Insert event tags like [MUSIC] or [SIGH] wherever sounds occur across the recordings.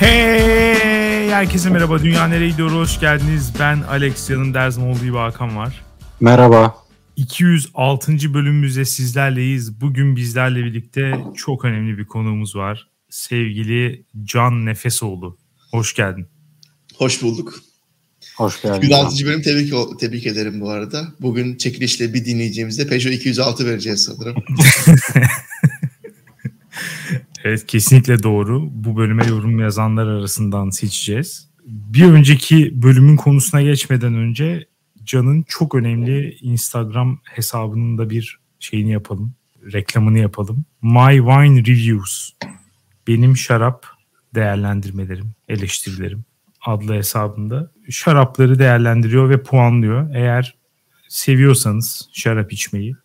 Hey! Herkese merhaba. Dünya nereye gidiyor? Hoş geldiniz. Ben Alex. Yanımda her zaman olduğu gibi Hakan var. Merhaba. 206. bölümümüzde sizlerleyiz. Bugün bizlerle birlikte çok önemli bir konuğumuz var. Sevgili Can Nefesoğlu. Hoş geldin. Hoş bulduk. Hoş geldin. 206. bölüm tebrik, tebrik ederim bu arada. Bugün çekilişle bir dinleyeceğimizde Peugeot 206 vereceğiz sanırım. [LAUGHS] evet kesinlikle doğru. Bu bölüme yorum yazanlar arasından seçeceğiz. Bir önceki bölümün konusuna geçmeden önce Can'ın çok önemli Instagram hesabının da bir şeyini yapalım. Reklamını yapalım. My Wine Reviews. Benim şarap değerlendirmelerim, eleştirilerim adlı hesabında şarapları değerlendiriyor ve puanlıyor. Eğer seviyorsanız şarap içmeyi,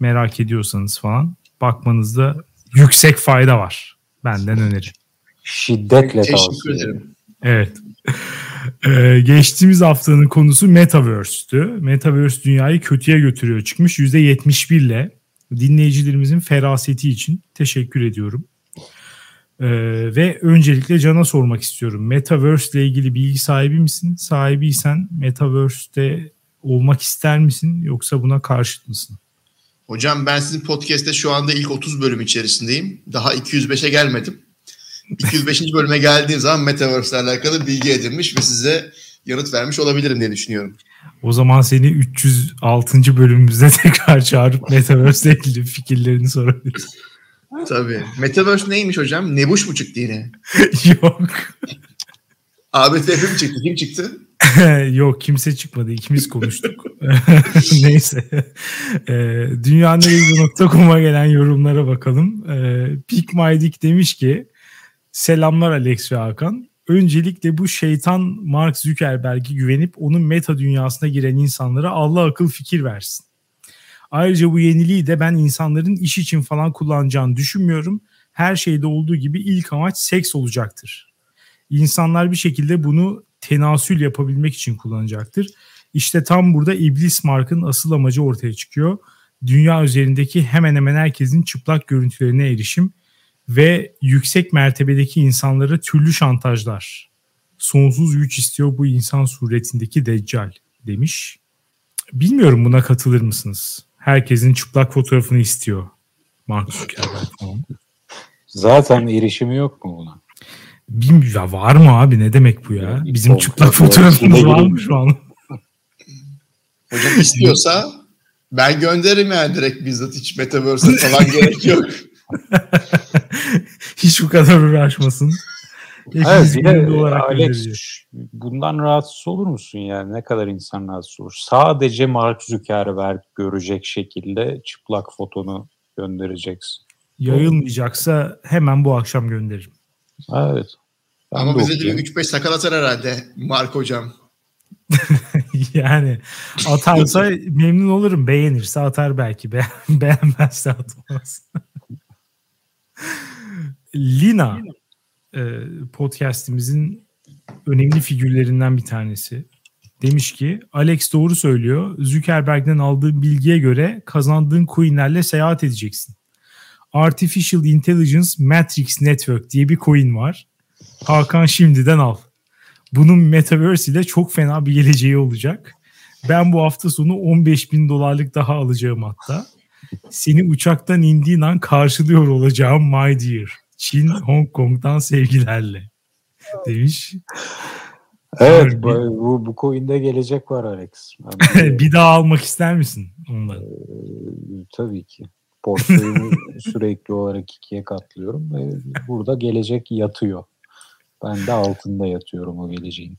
merak ediyorsanız falan bakmanızda yüksek fayda var. Benden öneri. Şiddetle Teşekkür tavsiye ederim. Evet. Ee, geçtiğimiz haftanın konusu Metaverse'tü. Metaverse dünyayı kötüye götürüyor çıkmış %71 ile. Dinleyicilerimizin feraseti için teşekkür ediyorum. Ee, ve öncelikle Can'a sormak istiyorum. Metaverse ile ilgili bilgi sahibi misin? Sahibiysen Metaverse'te olmak ister misin yoksa buna karşıt mısın? Hocam ben sizin podcast'te şu anda ilk 30 bölüm içerisindeyim. Daha 205'e gelmedim. 205. bölüme geldiğim zaman Metaverse ile alakalı bilgi edinmiş ve size yanıt vermiş olabilirim diye düşünüyorum. O zaman seni 306. bölümümüzde [LAUGHS] tekrar çağırıp Metaverse ile ilgili fikirlerini sorabiliriz. Tabii. Metaverse neymiş hocam? Nebuş mu çıktı yine? [LAUGHS] Yok. ABTF mi çıktı? Kim çıktı? [LAUGHS] Yok kimse çıkmadı. İkimiz konuştuk. [LAUGHS] Neyse. E, Dünyaneregidiyor.com'a gelen yorumlara bakalım. E, Pick My Dick demiş ki Selamlar Alex ve Hakan. Öncelikle bu şeytan Mark Zuckerberg'e güvenip onun meta dünyasına giren insanlara Allah akıl fikir versin. Ayrıca bu yeniliği de ben insanların iş için falan kullanacağını düşünmüyorum. Her şeyde olduğu gibi ilk amaç seks olacaktır. İnsanlar bir şekilde bunu tenasül yapabilmek için kullanacaktır. İşte tam burada iblis markın asıl amacı ortaya çıkıyor. Dünya üzerindeki hemen hemen herkesin çıplak görüntülerine erişim ve yüksek mertebedeki insanlara türlü şantajlar. Sonsuz güç istiyor bu insan suretindeki deccal demiş. Bilmiyorum buna katılır mısınız? Herkesin çıplak fotoğrafını istiyor. Mark Zuckerberg. Zaten erişimi yok mu buna? Bilmiyorum ya var mı abi ne demek bu ya? Bizim Yok, çıplak fotoğrafımız var mı şu an? Hocam istiyorsa ben gönderirim yani direkt bizzat hiç Metaverse'e falan gerek yok. [LAUGHS] Hiç bu kadar uğraşmasın. Evet bir de Alex bundan rahatsız olur musun yani? Ne kadar insan rahatsız olur? Sadece Mark Zuckerberg görecek şekilde çıplak fotonu göndereceksin. Yayılmayacaksa hemen bu akşam gönderirim. Evet. Ben Ama bize de okuyayım. bir 3-5 sakal atar herhalde Mark hocam. [LAUGHS] yani atarsa memnun olurum. Beğenirse atar belki. Be [LAUGHS] beğenmezse atmaz. [LAUGHS] Lina e, podcastimizin önemli figürlerinden bir tanesi. Demiş ki Alex doğru söylüyor. Zuckerberg'den aldığın bilgiye göre kazandığın coinlerle seyahat edeceksin. Artificial Intelligence Matrix Network diye bir coin var. Hakan şimdiden al. Bunun Metaverse ile çok fena bir geleceği olacak. Ben bu hafta sonu 15 bin dolarlık daha alacağım hatta. Seni uçaktan indiğin an karşılıyor olacağım my dear. Çin, Hong Kong'dan sevgilerle. Demiş. Evet bu, bu, bu coin'de gelecek var Alex. [LAUGHS] Bir daha almak ister misin ondan? Ee, tabii ki. Portföyümü [LAUGHS] sürekli olarak ikiye katlıyorum ve burada gelecek yatıyor. Ben de altında yatıyorum o geleceğin.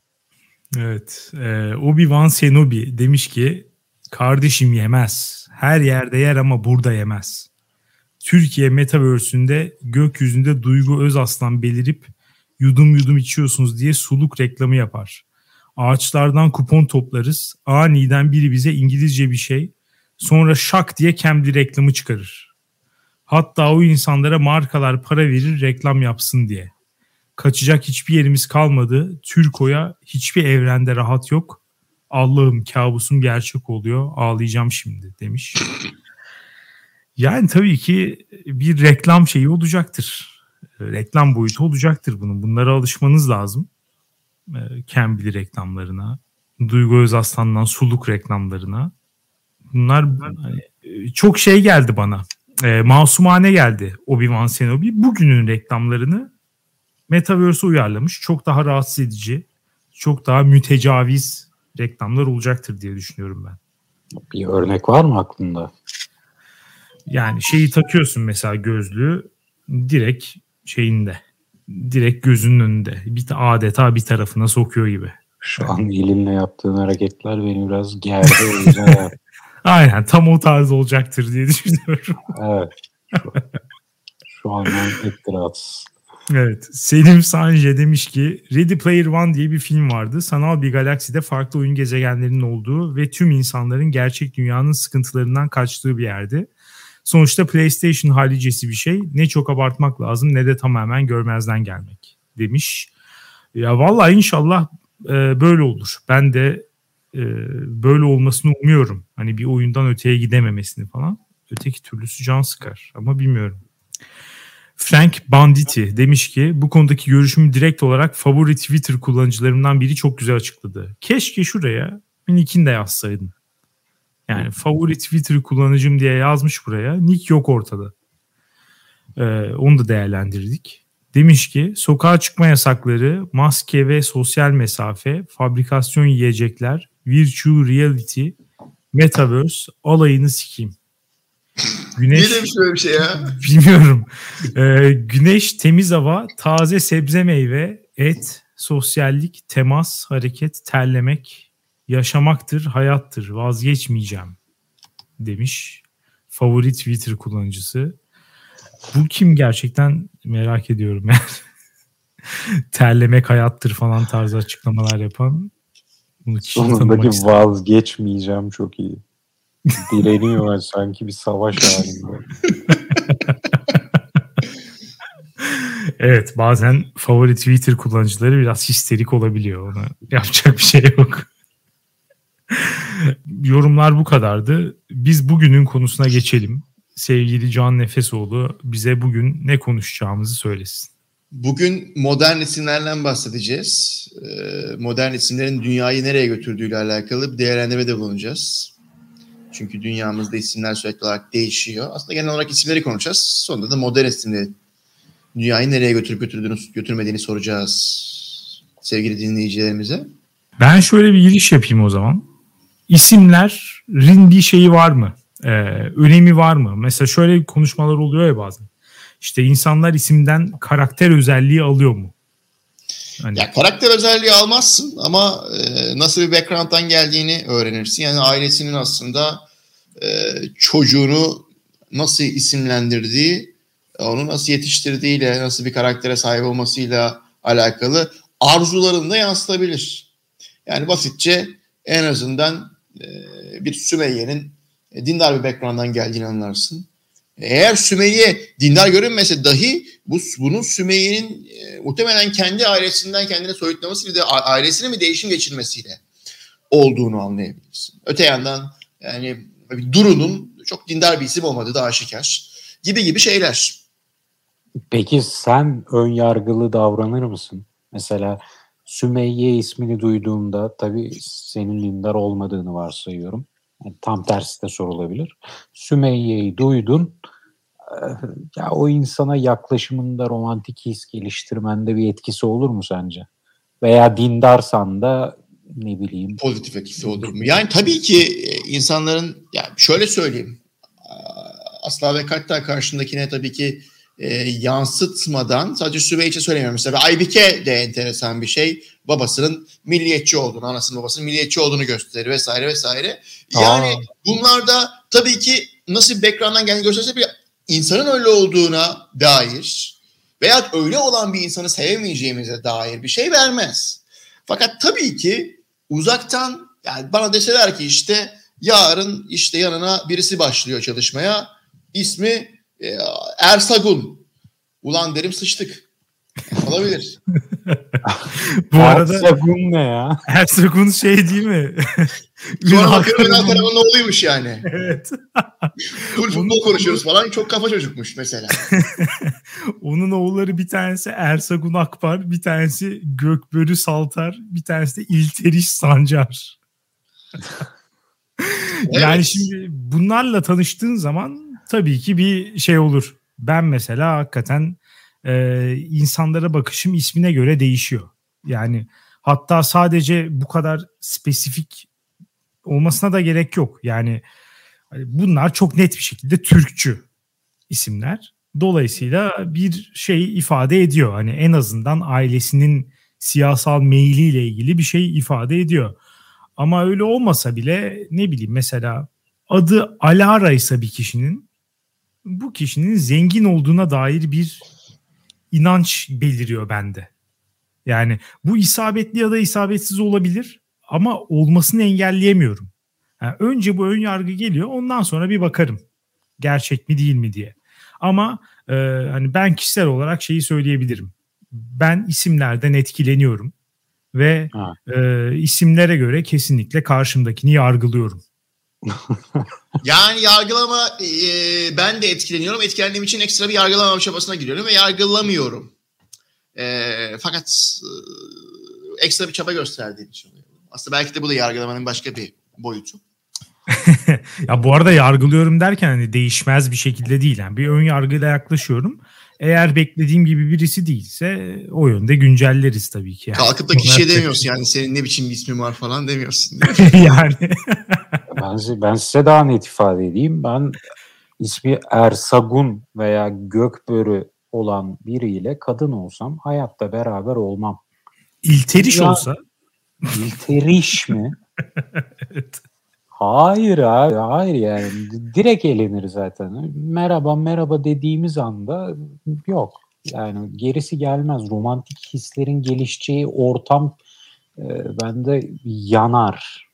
Evet. E, Obi-Wan Senobi demiş ki kardeşim yemez. Her yerde yer ama burada yemez. Türkiye Metaverse'ünde gökyüzünde Duygu Özaslan belirip yudum yudum içiyorsunuz diye suluk reklamı yapar. Ağaçlardan kupon toplarız. Aniden biri bize İngilizce bir şey. Sonra şak diye kendi reklamı çıkarır. Hatta o insanlara markalar para verir reklam yapsın diye. Kaçacak hiçbir yerimiz kalmadı. Türko'ya hiçbir evrende rahat yok. Allah'ım kabusum gerçek oluyor. Ağlayacağım şimdi demiş. [LAUGHS] Yani tabii ki bir reklam şeyi olacaktır. reklam boyutu olacaktır bunun. Bunlara alışmanız lazım. E, Cambly reklamlarına, Duygu Özaslan'dan suluk reklamlarına. Bunlar hani, çok şey geldi bana. E, masumane geldi Obi-Wan Kenobi. Bugünün reklamlarını Metaverse'e uyarlamış. Çok daha rahatsız edici, çok daha mütecaviz reklamlar olacaktır diye düşünüyorum ben. Bir örnek var mı aklında? Yani şeyi takıyorsun mesela gözlüğü direkt şeyinde direkt gözünün önünde bir adeta bir tarafına sokuyor gibi. Şu an elinle yaptığın hareketler beni biraz gerdi. [LAUGHS] Aynen tam o tarz olacaktır diye düşünüyorum. evet. Şu, şu an pek rahatsız. Evet. Selim Sanje demiş ki Ready Player One diye bir film vardı. Sanal bir galakside farklı oyun gezegenlerinin olduğu ve tüm insanların gerçek dünyanın sıkıntılarından kaçtığı bir yerdi. Sonuçta PlayStation halicesi bir şey. Ne çok abartmak lazım ne de tamamen görmezden gelmek demiş. Ya vallahi inşallah e, böyle olur. Ben de e, böyle olmasını umuyorum. Hani bir oyundan öteye gidememesini falan. Öteki türlüsü can sıkar ama bilmiyorum. Frank Banditi demiş ki bu konudaki görüşümü direkt olarak favori Twitter kullanıcılarımdan biri çok güzel açıkladı. Keşke şuraya nickini de yazsaydın. Yani favori Twitter kullanıcım diye yazmış buraya. Nick yok ortada. Ee, onu da değerlendirdik. Demiş ki sokağa çıkma yasakları, maske ve sosyal mesafe, fabrikasyon yiyecekler, virtual reality, metaverse alayını sikeyim. Güneş, Niye demiş böyle bir şey ya? Bilmiyorum. Ee, güneş, temiz hava, taze sebze meyve, et, sosyallik, temas, hareket, terlemek, yaşamaktır, hayattır, vazgeçmeyeceğim demiş. Favori Twitter kullanıcısı. Bu kim gerçekten merak ediyorum yani. [LAUGHS] Terlemek hayattır falan tarzı açıklamalar yapan. Bunu Sonundaki vazgeçmeyeceğim çok iyi. Direniyor sanki bir savaş halinde. evet bazen favori Twitter kullanıcıları biraz histerik olabiliyor. Ona yapacak bir şey yok. Yorumlar bu kadardı. Biz bugünün konusuna geçelim. Sevgili Can Nefesoğlu bize bugün ne konuşacağımızı söylesin. Bugün modern isimlerden bahsedeceğiz. Ee, modern isimlerin dünyayı nereye götürdüğüyle alakalı bir değerlendirmede bulunacağız. Çünkü dünyamızda isimler sürekli olarak değişiyor. Aslında genel olarak isimleri konuşacağız. Sonunda da modern isimleri dünyayı nereye götürüp götürdüğünü, götürmediğini soracağız sevgili dinleyicilerimize. Ben şöyle bir giriş yapayım o zaman. İsimlerin bir şeyi var mı? Ee, önemi var mı? Mesela şöyle konuşmalar oluyor ya bazen. İşte insanlar isimden karakter özelliği alıyor mu? Hani... Ya karakter özelliği almazsın ama e, nasıl bir background'dan geldiğini öğrenirsin. Yani ailesinin aslında e, çocuğunu nasıl isimlendirdiği, onu nasıl yetiştirdiğiyle, nasıl bir karaktere sahip olmasıyla alakalı arzularını da yansıtabilir. Yani basitçe en azından e, bir Sümeyye'nin e, dindar bir background'dan geldiğini anlarsın. Eğer Sümeyye dindar görünmese dahi bu bunun Sümeyye'nin e, muhtemelen kendi ailesinden kendine soyutlamasıyla da ailesine mi değişim geçirmesiyle olduğunu anlayabilirsin. Öte yandan yani Duru'nun çok dindar bir isim olmadığı da aşikar gibi gibi şeyler. Peki sen ön yargılı davranır mısın? Mesela Sümeyye ismini duyduğumda tabii senin dindar olmadığını varsayıyorum. Yani tam tersi de sorulabilir. Sümeyye'yi duydun. Ya o insana yaklaşımında romantik his geliştirmende bir etkisi olur mu sence? Veya dindarsan da ne bileyim. Pozitif etkisi olur mu? Yani tabii ki insanların ya şöyle söyleyeyim. Asla ve katta karşındakine tabii ki e, yansıtmadan sadece Süveyç'e söylemiyorum. Mesela Aybike de enteresan bir şey. Babasının milliyetçi olduğunu, anasının babasının milliyetçi olduğunu gösterir vesaire vesaire. Yani Aa. bunlar da tabii ki nasıl bir background'dan geldiğini gösterse bile insanın öyle olduğuna dair veya öyle olan bir insanı sevemeyeceğimize dair bir şey vermez. Fakat tabii ki uzaktan yani bana deseler ki işte yarın işte yanına birisi başlıyor çalışmaya. ismi e, Ersagun. Ulan derim sıçtık. Olabilir. [LAUGHS] Bu arada Ersagun ne ya? Ersagun şey değil mi? [LAUGHS] Sonra bakıyorum Ünal Karaman'ın oğluymuş yani. [LAUGHS] Evet. Full futbol konuşuyoruz falan. Çok kafa çocukmuş mesela. [LAUGHS] Onun oğulları bir tanesi Ersagun Akbar, bir tanesi Gökbörü Saltar, bir tanesi de İlteriş Sancar. [LAUGHS] Yani Evet. şimdi bunlarla tanıştığın zaman tabii ki bir şey olur. Ben mesela hakikaten e, insanlara bakışım ismine göre değişiyor. Yani hatta sadece bu kadar spesifik olmasına da gerek yok. Yani hani bunlar çok net bir şekilde Türkçü isimler. Dolayısıyla bir şey ifade ediyor. Hani en azından ailesinin siyasal meyiliyle ilgili bir şey ifade ediyor. Ama öyle olmasa bile ne bileyim mesela adı Alara ise bir kişinin bu kişinin zengin olduğuna dair bir inanç beliriyor bende. Yani bu isabetli ya da isabetsiz olabilir ama olmasını engelleyemiyorum. Yani önce bu ön yargı geliyor ondan sonra bir bakarım gerçek mi değil mi diye. Ama e, hani ben kişisel olarak şeyi söyleyebilirim. Ben isimlerden etkileniyorum ve Ha. e, isimlere göre kesinlikle karşımdakini yargılıyorum. [LAUGHS] Yani yargılama e, ben de etkileniyorum. Etkilendiğim için ekstra bir yargılama çabasına giriyorum ve yargılamıyorum. E, fakat e, ekstra bir çaba gösterdiğim için. Aslında belki de bu da yargılamanın başka bir boyutu. [LAUGHS] Ya bu arada yargılıyorum derken hani değişmez bir şekilde değil. Yani bir ön yargıyla yaklaşıyorum. Eğer beklediğim gibi birisi değilse o yönde güncelleriz tabii ki. Yani. Kalkıp da kişiye demiyorsun yani senin ne biçim bir ismin var falan demiyorsun. [LAUGHS] yani [LAUGHS] Ben, size- ben size daha net ifade edeyim. Ben ismi Ersagun veya Gökbörü olan biriyle kadın olsam hayatta beraber olmam. ilteriş Ya- olsa İlteriş mi? [LAUGHS] evet. Hayır abi hayır yani direkt elenir zaten. Merhaba merhaba dediğimiz anda yok. Yani gerisi gelmez. Romantik hislerin gelişeceği ortam e, bende yanar.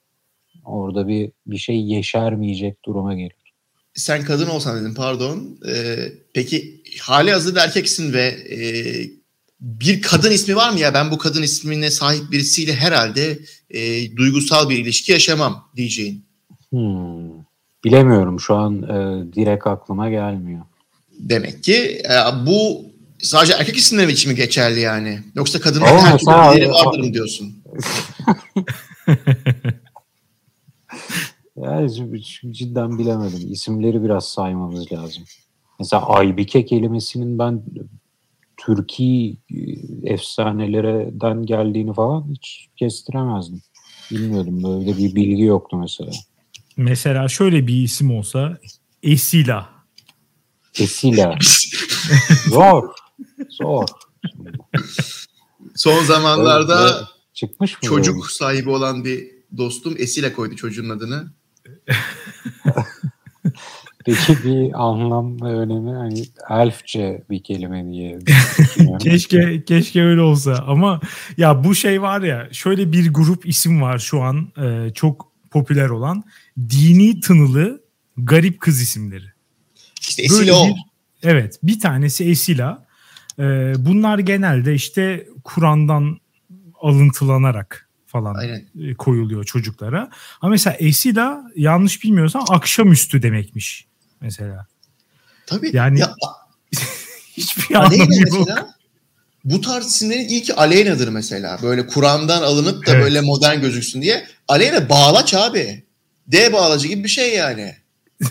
Orada bir bir şey yeşermeyecek duruma gelir. Sen kadın olsan dedim pardon. E, peki hali hazırda erkeksin ve e, bir kadın ismi var mı ya? Ben bu kadın ismine sahip birisiyle herhalde e, duygusal bir ilişki yaşamam diyeceğin. Hmm. Bilemiyorum şu an e, direkt aklıma gelmiyor. Demek ki e, bu sadece erkek isimleri için mi geçerli yani? Yoksa kadının Ama her türlü biri vardır mı diyorsun? [LAUGHS] Yani cidden bilemedim. İsimleri biraz saymamız lazım. Mesela Aybike kelimesinin ben Türkiye efsanelerden geldiğini falan hiç kestiremezdim. Bilmiyordum. Böyle bir bilgi yoktu mesela. Mesela şöyle bir isim olsa Esila. Esila. [LAUGHS] Zor. Zor. Son zamanlarda Böyle çıkmış mı? çocuk böyle? sahibi olan bir dostum Esile koydu çocuğun adını. [LAUGHS] Peki bir anlam ve önemi hani elfçe bir kelime diye. [LAUGHS] Keşke keşke öyle olsa ama ya bu şey var ya şöyle bir grup isim var şu an e, çok popüler olan dini tınılı garip kız isimleri. İşte o. bir- evet bir tanesi Esila. E, bunlar genelde işte Kur'an'dan alıntılanarak falan Aynen. e, koyuluyor çocuklara. Ama mesela Esila yanlış bilmiyorsam akşamüstü demekmiş mesela. Tabii. Yani ya, [LAUGHS] Hiçbir anlamı yok. mesela bu tarz isimlerin ilki Aleyna'dır mesela. Böyle Kur'an'dan alınıp da Evet. böyle modern gözüksün diye. Aleyna bağlaç abi. D bağlacı gibi bir şey yani. [LAUGHS]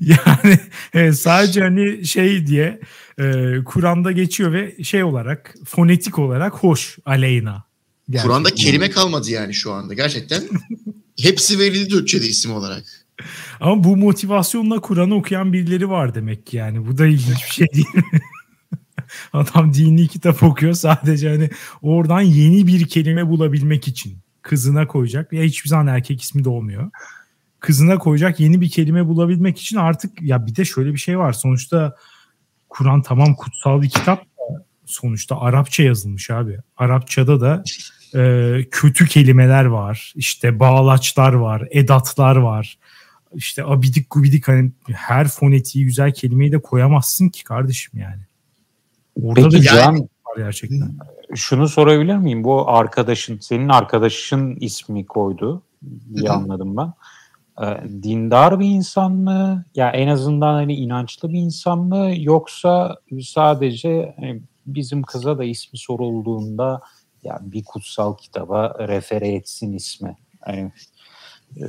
Yani evet, sadece hani şey diye e, Kur'an'da geçiyor ve şey olarak fonetik olarak hoş Aleyna. Gerçekten. Kur'an'da kelime kalmadı yani şu anda gerçekten. [LAUGHS] Hepsi verildi Türkçe'de isim olarak. [LAUGHS] Ama bu motivasyonla Kur'an'ı okuyan birileri var demek ki yani. Bu da ilginç bir şey değil mi? [LAUGHS] Adam dini kitap okuyor sadece hani oradan yeni bir kelime bulabilmek için. Kızına koyacak ya hiçbir zaman erkek ismi de olmuyor. Kızına koyacak yeni bir kelime bulabilmek için artık ya bir de şöyle bir şey var. Sonuçta Kur'an tamam kutsal bir kitap sonuçta Arapça yazılmış abi. Arapçada da e, kötü kelimeler var. İşte bağlaçlar var, edatlar var. İşte abidik gubidik hani her fonetiği güzel kelimeyi de koyamazsın ki kardeşim yani. Orada Peki da Yani- Can gerçekten. Şunu sorabilir miyim? Bu arkadaşın, senin arkadaşın ismi koydu diye anladım ben. Ee, dindar bir insan mı? Ya en azından hani inançlı bir insan mı? Yoksa sadece hani bizim kıza da ismi sorulduğunda ya bir kutsal kitaba refere etsin ismi. Yani e,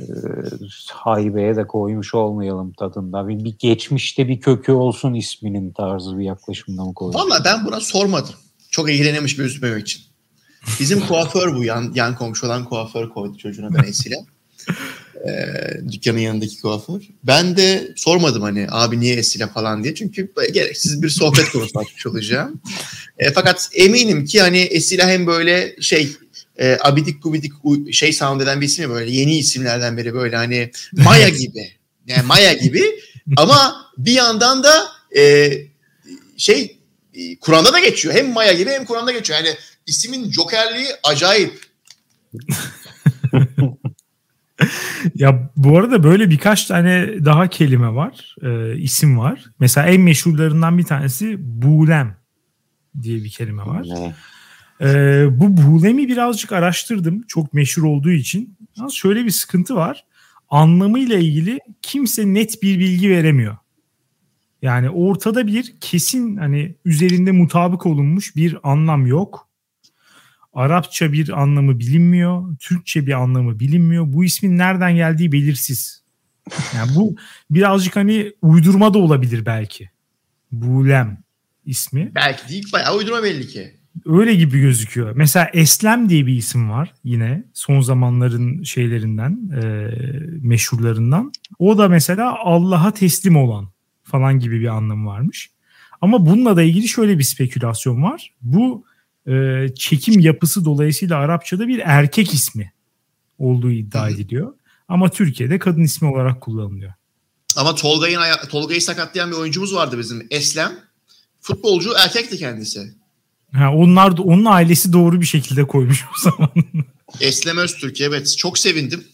haybeye de koymuş olmayalım tadında. Bir, bir geçmişte bir kökü olsun isminin tarzı bir yaklaşımda mı koymuş? Valla ben buna sormadım. Çok ilgilenemiş bir üzmemek için. Bizim [LAUGHS] kuaför bu. Yan, yan komşu olan kuaför koydu çocuğuna ben Esile. Ee, dükkanın yanındaki kuaför. Ben de sormadım hani abi niye Esile falan diye. Çünkü gereksiz bir sohbet konusu açmış olacağım. E, fakat eminim ki hani Esile hem böyle şey e, abidik gubidik şey sound eden bir isim böyle yeni isimlerden biri böyle hani Maya [LAUGHS] gibi. Yani Maya gibi ama bir yandan da e, şey e, Kur'an'da da geçiyor. Hem Maya gibi hem Kur'an'da geçiyor. Yani ismin jokerliği acayip. [LAUGHS] ya bu arada böyle birkaç tane daha kelime var, e, isim var. Mesela en meşhurlarından bir tanesi Bulem diye bir kelime var. Ne? E, bu Bulem'i birazcık araştırdım çok meşhur olduğu için. Yalnız şöyle bir sıkıntı var. Anlamıyla ilgili kimse net bir bilgi veremiyor. Yani ortada bir kesin hani üzerinde mutabık olunmuş bir anlam yok. Arapça bir anlamı bilinmiyor. Türkçe bir anlamı bilinmiyor. Bu ismin nereden geldiği belirsiz. Yani bu birazcık hani uydurma da olabilir belki. Bulem ismi. Belki değil bayağı uydurma belli ki. Öyle gibi gözüküyor. Mesela Eslem diye bir isim var yine son zamanların şeylerinden, e, meşhurlarından. O da mesela Allah'a teslim olan falan gibi bir anlamı varmış. Ama bununla da ilgili şöyle bir spekülasyon var. Bu e, çekim yapısı dolayısıyla Arapçada bir erkek ismi olduğu iddia ediliyor. Ama Türkiye'de kadın ismi olarak kullanılıyor. Ama Tolga'yı Tolga'yı sakatlayan bir oyuncumuz vardı bizim. Eslem. Futbolcu erkekti kendisi. Ha, onlar da onun ailesi doğru bir şekilde koymuş o zaman. Eslem Öztürk evet. Çok sevindim.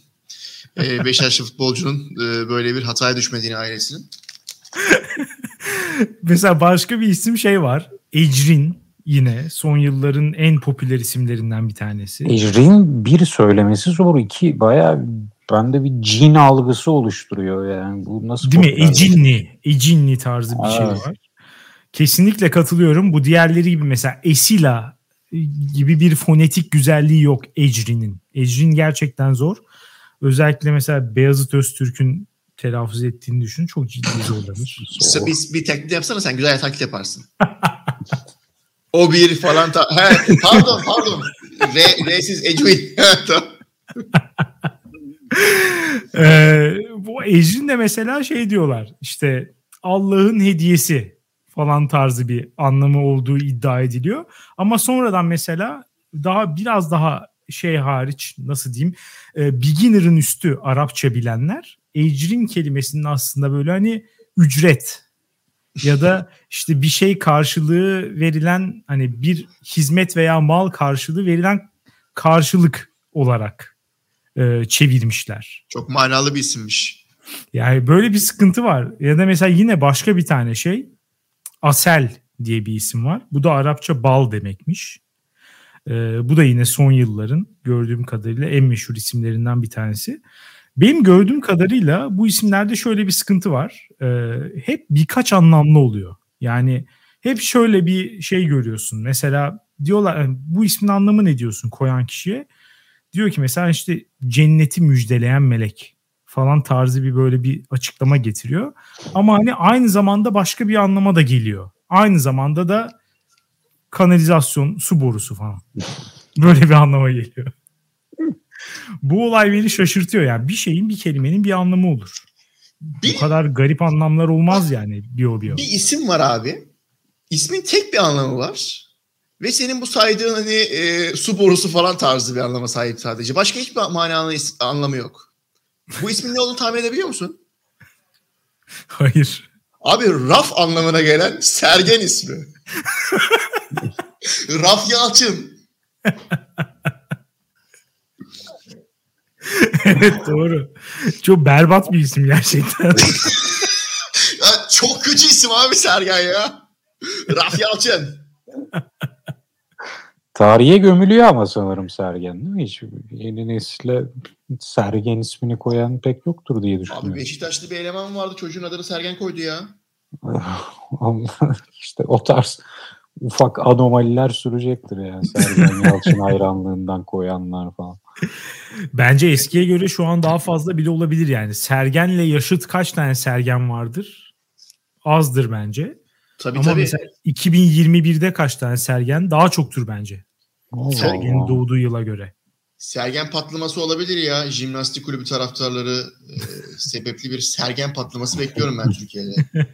Ee, [LAUGHS] Beşiktaşlı futbolcunun e, böyle bir hataya düşmediğini ailesinin. [LAUGHS] Mesela başka bir isim şey var. Ecrin yine son yılların en popüler isimlerinden bir tanesi. Ecrin bir söylemesi zor. iki baya bende bir cin algısı oluşturuyor yani. Bu nasıl Değil mi? Ecinli. Ecinli tarzı bir evet. şey var. Kesinlikle katılıyorum. Bu diğerleri gibi mesela Esila gibi bir fonetik güzelliği yok Ecrin'in. Ecrin gerçekten zor. Özellikle mesela Beyazıt Öztürk'ün telaffuz ettiğini düşün. Çok ciddi [LAUGHS] zorlanır. bir, bir taklit yapsana sen güzel taklit yaparsın. [LAUGHS] o bir falan. Ta- He, pardon pardon. Re, R'siz Ecrin. [LAUGHS] ee, bu Ecrin de mesela şey diyorlar işte Allah'ın hediyesi falan tarzı bir anlamı olduğu iddia ediliyor. Ama sonradan mesela daha biraz daha şey hariç nasıl diyeyim e, beginner'ın üstü Arapça bilenler ecrin kelimesinin aslında böyle hani ücret ya da [LAUGHS] işte bir şey karşılığı verilen hani bir hizmet veya mal karşılığı verilen karşılık olarak e, çevirmişler. Çok manalı bir isimmiş. Yani böyle bir sıkıntı var. Ya da mesela yine başka bir tane şey Asel diye bir isim var. Bu da Arapça bal demekmiş. Ee, bu da yine son yılların gördüğüm kadarıyla en meşhur isimlerinden bir tanesi. Benim gördüğüm kadarıyla bu isimlerde şöyle bir sıkıntı var. Ee, hep birkaç anlamlı oluyor. Yani hep şöyle bir şey görüyorsun. Mesela diyorlar bu ismin anlamı ne diyorsun koyan kişiye? Diyor ki mesela işte cenneti müjdeleyen melek falan tarzı bir böyle bir açıklama getiriyor. Ama hani aynı zamanda başka bir anlama da geliyor. Aynı zamanda da kanalizasyon, su borusu falan. [LAUGHS] Böyle bir anlama geliyor. [LAUGHS] Bu olay beni şaşırtıyor yani. Bir şeyin bir kelimenin bir anlamı olur. Bir, Bu kadar garip anlamlar olmaz yani bio bio. Bir isim var abi. İsmin tek bir anlamı var. Ve senin bu saydığın hani e, su borusu falan tarzı bir anlama sahip sadece. Başka hiçbir manalı anlamı yok. Bu ismin ne olduğunu tahmin edebiliyor musun? Hayır. Abi raf anlamına gelen Sergen ismi. raf Yalçın. evet doğru. Çok berbat bir isim gerçekten. ya çok kötü isim abi Sergen ya. Raf Yalçın. Tarihe gömülüyor ama sanırım Sergen değil mi? Hiç yeni nesile Sergen ismini koyan pek yoktur diye düşünüyorum. Abi Beşiktaşlı bir eleman vardı çocuğun adını Sergen koydu ya. [LAUGHS] işte o tarz ufak anomaliler sürecektir yani Sergen [LAUGHS] Yalçın hayranlığından koyanlar falan. Bence eskiye göre şu an daha fazla bile olabilir yani. Sergen'le yaşıt kaç tane Sergen vardır? Azdır bence. Tabii Ama tabii. mesela 2021'de kaç tane Sergen? Daha çoktur bence. Allah Sergen'in Allah. doğduğu yıla göre. Sergen patlaması olabilir ya. Jimnastik kulübü taraftarları e, sebepli bir sergen patlaması bekliyorum ben Türkiye'de. [LAUGHS]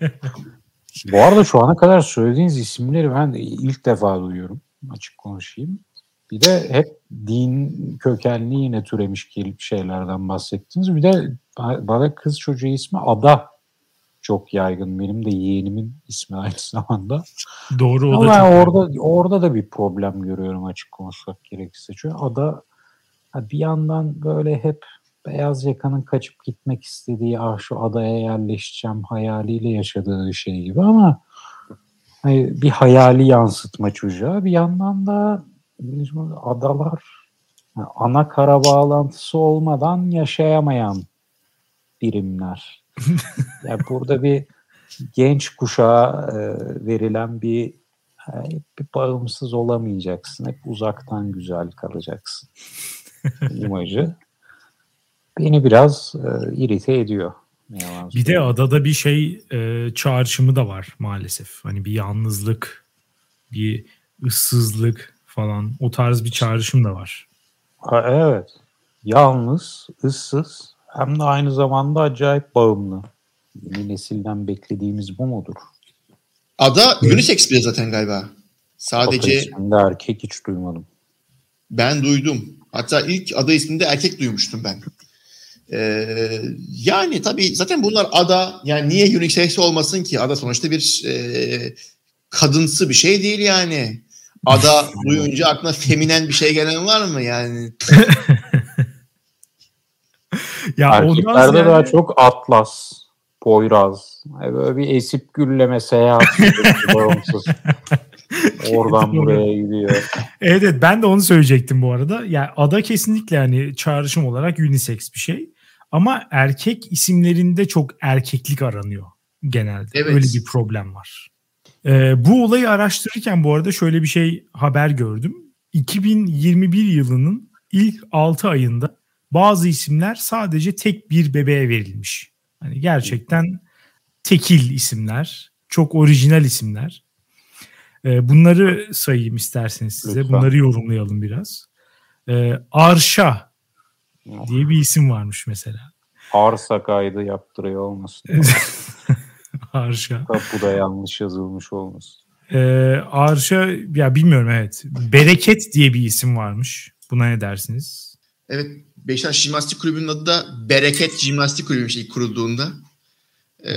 Bu arada şu ana kadar söylediğiniz isimleri ben ilk defa duyuyorum. Açık konuşayım. Bir de hep din kökenli yine türemiş gelip şeylerden bahsettiniz. Bir de ba- bana kız çocuğu ismi Ada çok yaygın. Benim de yeğenimin ismi aynı zamanda. Doğru o Ama da orada orada da bir problem görüyorum açık konuşmak gerekirse. Çünkü Ada bir yandan böyle hep beyaz yakanın kaçıp gitmek istediği ah şu adaya yerleşeceğim hayaliyle yaşadığı şey gibi ama hani bir hayali yansıtma çocuğa bir yandan da adalar ana kara bağlantısı olmadan yaşayamayan birimler. yani burada bir genç kuşağa e, verilen bir e, bir bağımsız olamayacaksın. Hep uzaktan güzel kalacaksın. [LAUGHS] imajı. Beni biraz e, irite ediyor. Yalan Bir de adada bir şey e, çağrışımı da var maalesef. Hani bir yalnızlık, bir ıssızlık falan o tarz bir çağrışım da var. Ha, evet. Yalnız, ıssız hem de aynı zamanda acayip bağımlı. Yeni nesilden beklediğimiz bu mudur? Ada unisex bir de zaten galiba. Sadece isminde erkek hiç duymadım. ben duydum. Hatta ilk ada isminde erkek duymuştum ben. Ee, yani tabii zaten bunlar ada yani niye unisex olmasın ki? Ada sonuçta bir e, kadınsı bir şey değil yani. Ada [LAUGHS] duyunca aklına feminen bir şey gelen var mı yani? [LAUGHS] Ya ondan Erkeklerde ziyade- daha çok Atlas, Poyraz. Yani böyle bir esip gülleme seyahat süreci bağımsız. [LAUGHS] Oradan buraya gidiyor. Evet, evet ben de onu söyleyecektim bu arada. Yani ada kesinlikle hani çağrışım olarak unisex bir şey. Ama erkek isimlerinde çok erkeklik aranıyor genelde. Evet. Öyle bir problem var. Ee, bu olayı araştırırken bu arada şöyle bir şey haber gördüm. 2021 yılının ilk 6 ayında bazı isimler sadece tek bir bebeğe verilmiş. Hani gerçekten tekil isimler, çok orijinal isimler. Ee, bunları sayayım isterseniz size. Lütfen. Bunları yorumlayalım biraz. Ee, Arşa diye bir isim varmış mesela. Arsa kaydı yaptırıyor olmasın. [LAUGHS] Arşa. Tapuda yanlış yazılmış olmasın. Ee, Arşa ya bilmiyorum evet. Bereket diye bir isim varmış. Buna ne dersiniz? Evet Beşiktaş Jimnastik Kulübü'nün adı da Bereket Jimnastik Kulübü'ymüş ilk kurulduğunda. Ee,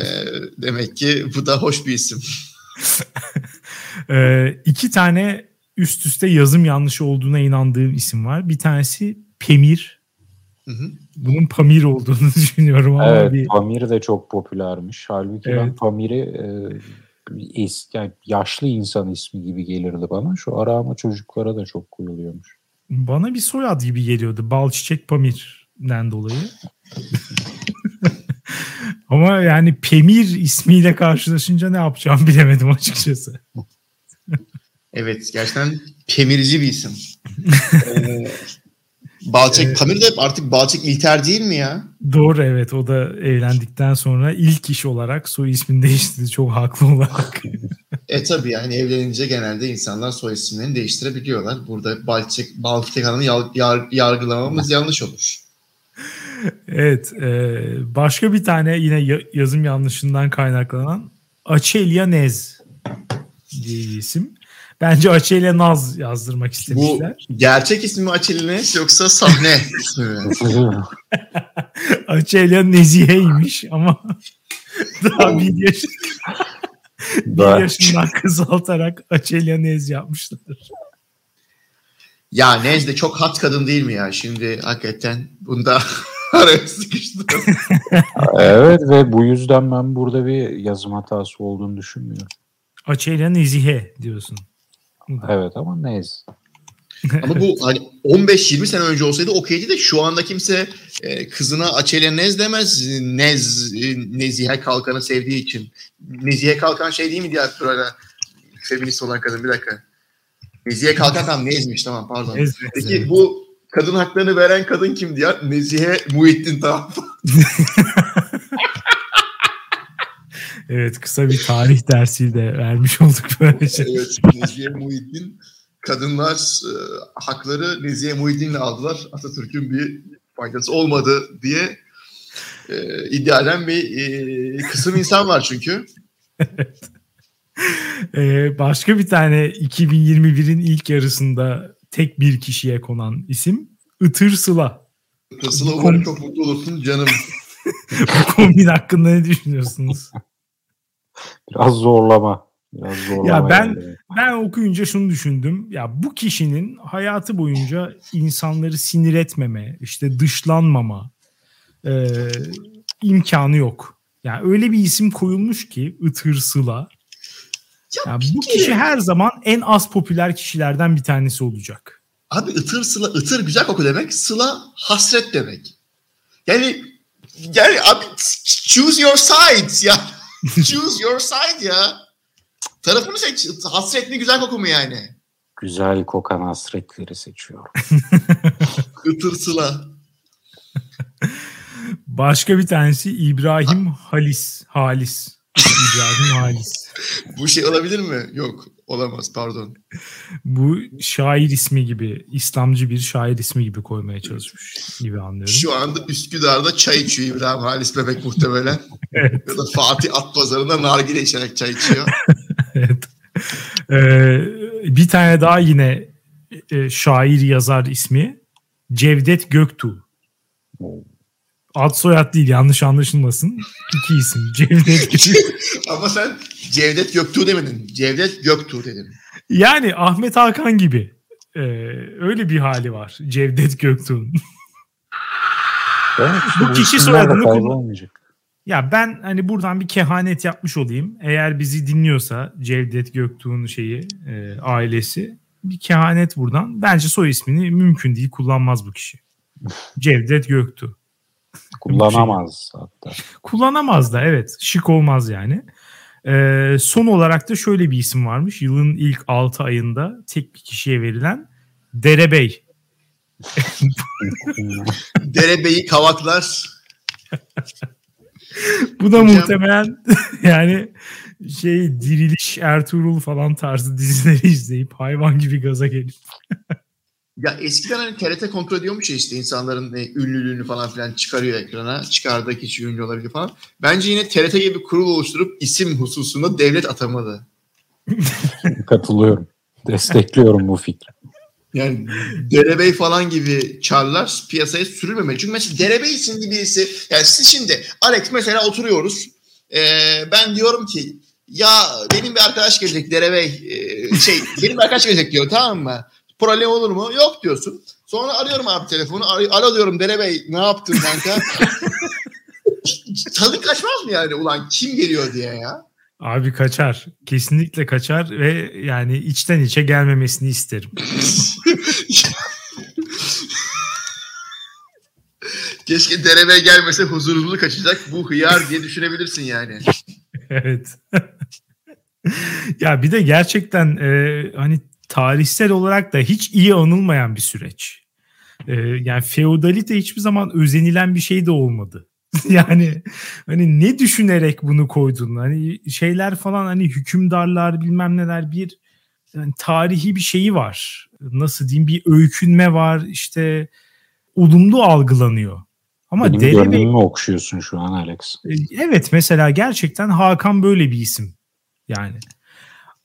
demek ki bu da hoş bir isim. [LAUGHS] [LAUGHS] Ee, iki tane üst üste yazım yanlışı olduğuna inandığım isim var. Bir tanesi Pemir. Hı hı. Bunun Pamir olduğunu [LAUGHS] düşünüyorum ama Evet, bir Pamir de çok popülermiş. Halbuki ben Evet. Pamir'i e, eski, yani yaşlı insan ismi gibi gelirdi bana. Şu ara ama çocuklara da çok koyuluyormuş. bana bir soyad gibi geliyordu. Balçiçek Pamir'den dolayı. [LAUGHS] ama yani Pemir ismiyle karşılaşınca ne yapacağımı bilemedim açıkçası. Evet gerçekten Pemirci bir isim. [LAUGHS] ee, Balçık Pamir de artık Balçık İlter değil mi ya? Doğru evet o da evlendikten sonra ilk iş olarak soy ismini değiştirdi çok haklı olarak. [LAUGHS] E tabii yani evlenince genelde insanlar soy isimlerini değiştirebiliyorlar. Burada Balçık, Balçık Hanım'ı yar- yar- yargılamamız yanlış olur. Evet e, başka bir tane yine ya- yazım yanlışından kaynaklanan Açelya Nez diye bir isim. Bence Açelya Naz yazdırmak Bu istemişler. gerçek ismi mi Açelines yoksa sahne ismi mi? [LAUGHS] Açelya Nezihe'ymiş ama [LAUGHS] daha bir, yaş, bir yaşından kısaltarak Açelya Nez yapmışlar. Ya Nez de çok hat kadın değil mi ya? Şimdi hakikaten bunda [LAUGHS] araya sıkıştı. [LAUGHS] evet ve bu yüzden ben burada bir yazım hatası olduğunu düşünmüyorum. Açelya Nezihe diyorsun. Evet ama neyse. [LAUGHS] Ama bu hani 15-20 sene önce olsaydı okeydi de şu anda kimse e, kızına Açelya Nez demez. Nez, e, Nezihe Kalkan'ı sevdiği için. Nezihe Kalkan şey değil mi diye böyle feminist olan kadın bir dakika. Nezihe [LAUGHS] Kalkan tam Nez'miş tamam pardon. Nez, Peki evet. bu kadın haklarını veren kadın kimdi ya? Nezihe Muhittin tamam. [LAUGHS] Evet kısa bir tarih dersi de vermiş olduk böylece. evet Nezihe Muhittin kadınlar e, hakları Nezihe Muhittin'le aldılar. Atatürk'ün bir faydası olmadı diye e, iddia eden bir e, kısım insan var çünkü. [LAUGHS] Ee, başka bir tane 2021'in ilk yarısında tek bir kişiye konan isim Itır Sıla. Sıla umarım çok mutlu olursun canım. [LAUGHS] Bu kombin hakkında ne düşünüyorsunuz? Biraz zorlama. Biraz zorlama. Ya ben- yani. Ben okuyunca şunu düşündüm. Ya bu kişinin hayatı boyunca insanları sinir etmeme, işte dışlanmama e, imkanı yok. Yani öyle bir isim koyulmuş ki Itır Sıla. Ya Ya bir bu kişi her zaman en az popüler kişilerden bir tanesi olacak. Abi ıtır sıla, ıtır güzel koku demek, sıla hasret demek. Yani yani abi choose your sides ya. [LAUGHS] choose your side ya. Tarafını seç. Hasret mi güzel koku mu yani? Güzel kokan hasretleri seçiyorum. [LAUGHS] Itır sıla. Başka bir tanesi İbrahim Halis. Halis. İbrahim Halis. [LAUGHS] Bu şey olabilir mi? Yok. Olamaz pardon. Bu şair ismi gibi, İslamcı bir şair ismi gibi koymaya çalışmış gibi anlıyorum. Şu anda Üsküdar'da çay içiyor İbrahim Halis Bebek muhtemelen. [LAUGHS] Evet. ya da Fatih At Pazarı'nda nargile içerek çay içiyor. [LAUGHS] evet. Ee, bir tane daha yine e, şair yazar ismi Cevdet Göktuğ. Ad soyad değil yanlış anlaşılmasın. İki isim [LAUGHS] Cevdet Göktuğ. [LAUGHS] Ama sen Cevdet Göktuğ demedin. Cevdet Göktuğ dedin. Yani Ahmet Hakan gibi. Ee, öyle bir hali var Cevdet Göktuğ'un. Evet, Bu kişi soyadını kullan- kaybolmayacak. Ya ben hani buradan bir kehanet yapmış olayım. Eğer bizi dinliyorsa Cevdet Göktuğ'un şeyi e, ailesi bir kehanet buradan. Bence soy ismini mümkün değil kullanmaz bu kişi. [LAUGHS] Cevdet Göktuğ. [LAUGHS] Kullanamaz hatta. Kullanamaz da evet. Şık olmaz yani. E, son olarak da şöyle bir isim varmış. Yılın ilk 6 ayında tek bir kişiye verilen Derebey. [LAUGHS] Derebeyi kavaklar. Bu da Hocam- muhtemelen [LAUGHS] yani şey Diriliş Ertuğrul falan tarzı dizileri izleyip hayvan gibi gaza gelip Ya eskiden hani TRT kontrol ediyormuş ya işte insanların e, ünlülüğünü falan filan çıkarıyor ekrana. Çıkardığı kişi ünlü olabilir falan. Bence yine TRT gibi kurul oluşturup isim hususunda devlet atamalı. [LAUGHS] Katılıyorum. Destekliyorum bu fikri. Yani Derebey falan gibi çarlar piyasaya sürülmemeli. Çünkü mesela Derebey isimli birisi yani siz şimdi Alex mesela oturuyoruz. Ee, ben diyorum ki ya benim bir arkadaş gelecek Derebey ee, şey benim bir arkadaş gelecek diyor tamam mı? Problem olur mu? Yok diyorsun. Sonra arıyorum abi telefonu. Alo diyorum Derebey ne yaptın kanka? Tadı kaçmaz mı yani ulan kim geliyor diye ya? Abi kaçar. Kesinlikle kaçar ve yani içten içe gelmemesini isterim. Keşke Derebey gelmese huzurluluğu kaçacak bu hıyar diye düşünebilirsin yani. [LAUGHS] evet. ya bir de gerçekten e, hani tarihsel olarak da hiç iyi anılmayan bir süreç. E, yani feodalite hiçbir zaman özenilen bir şey de olmadı. [LAUGHS] yani hani ne düşünerek bunu koydun? Hani şeyler falan hani hükümdarlar bilmem neler bir yani tarihi bir şeyi var. Nasıl diyeyim bir öykünme var işte olumlu algılanıyor. Ama Benim Derebey gönlümü okşuyorsun şu an Alex. Evet mesela gerçekten Hakan böyle bir isim. Yani.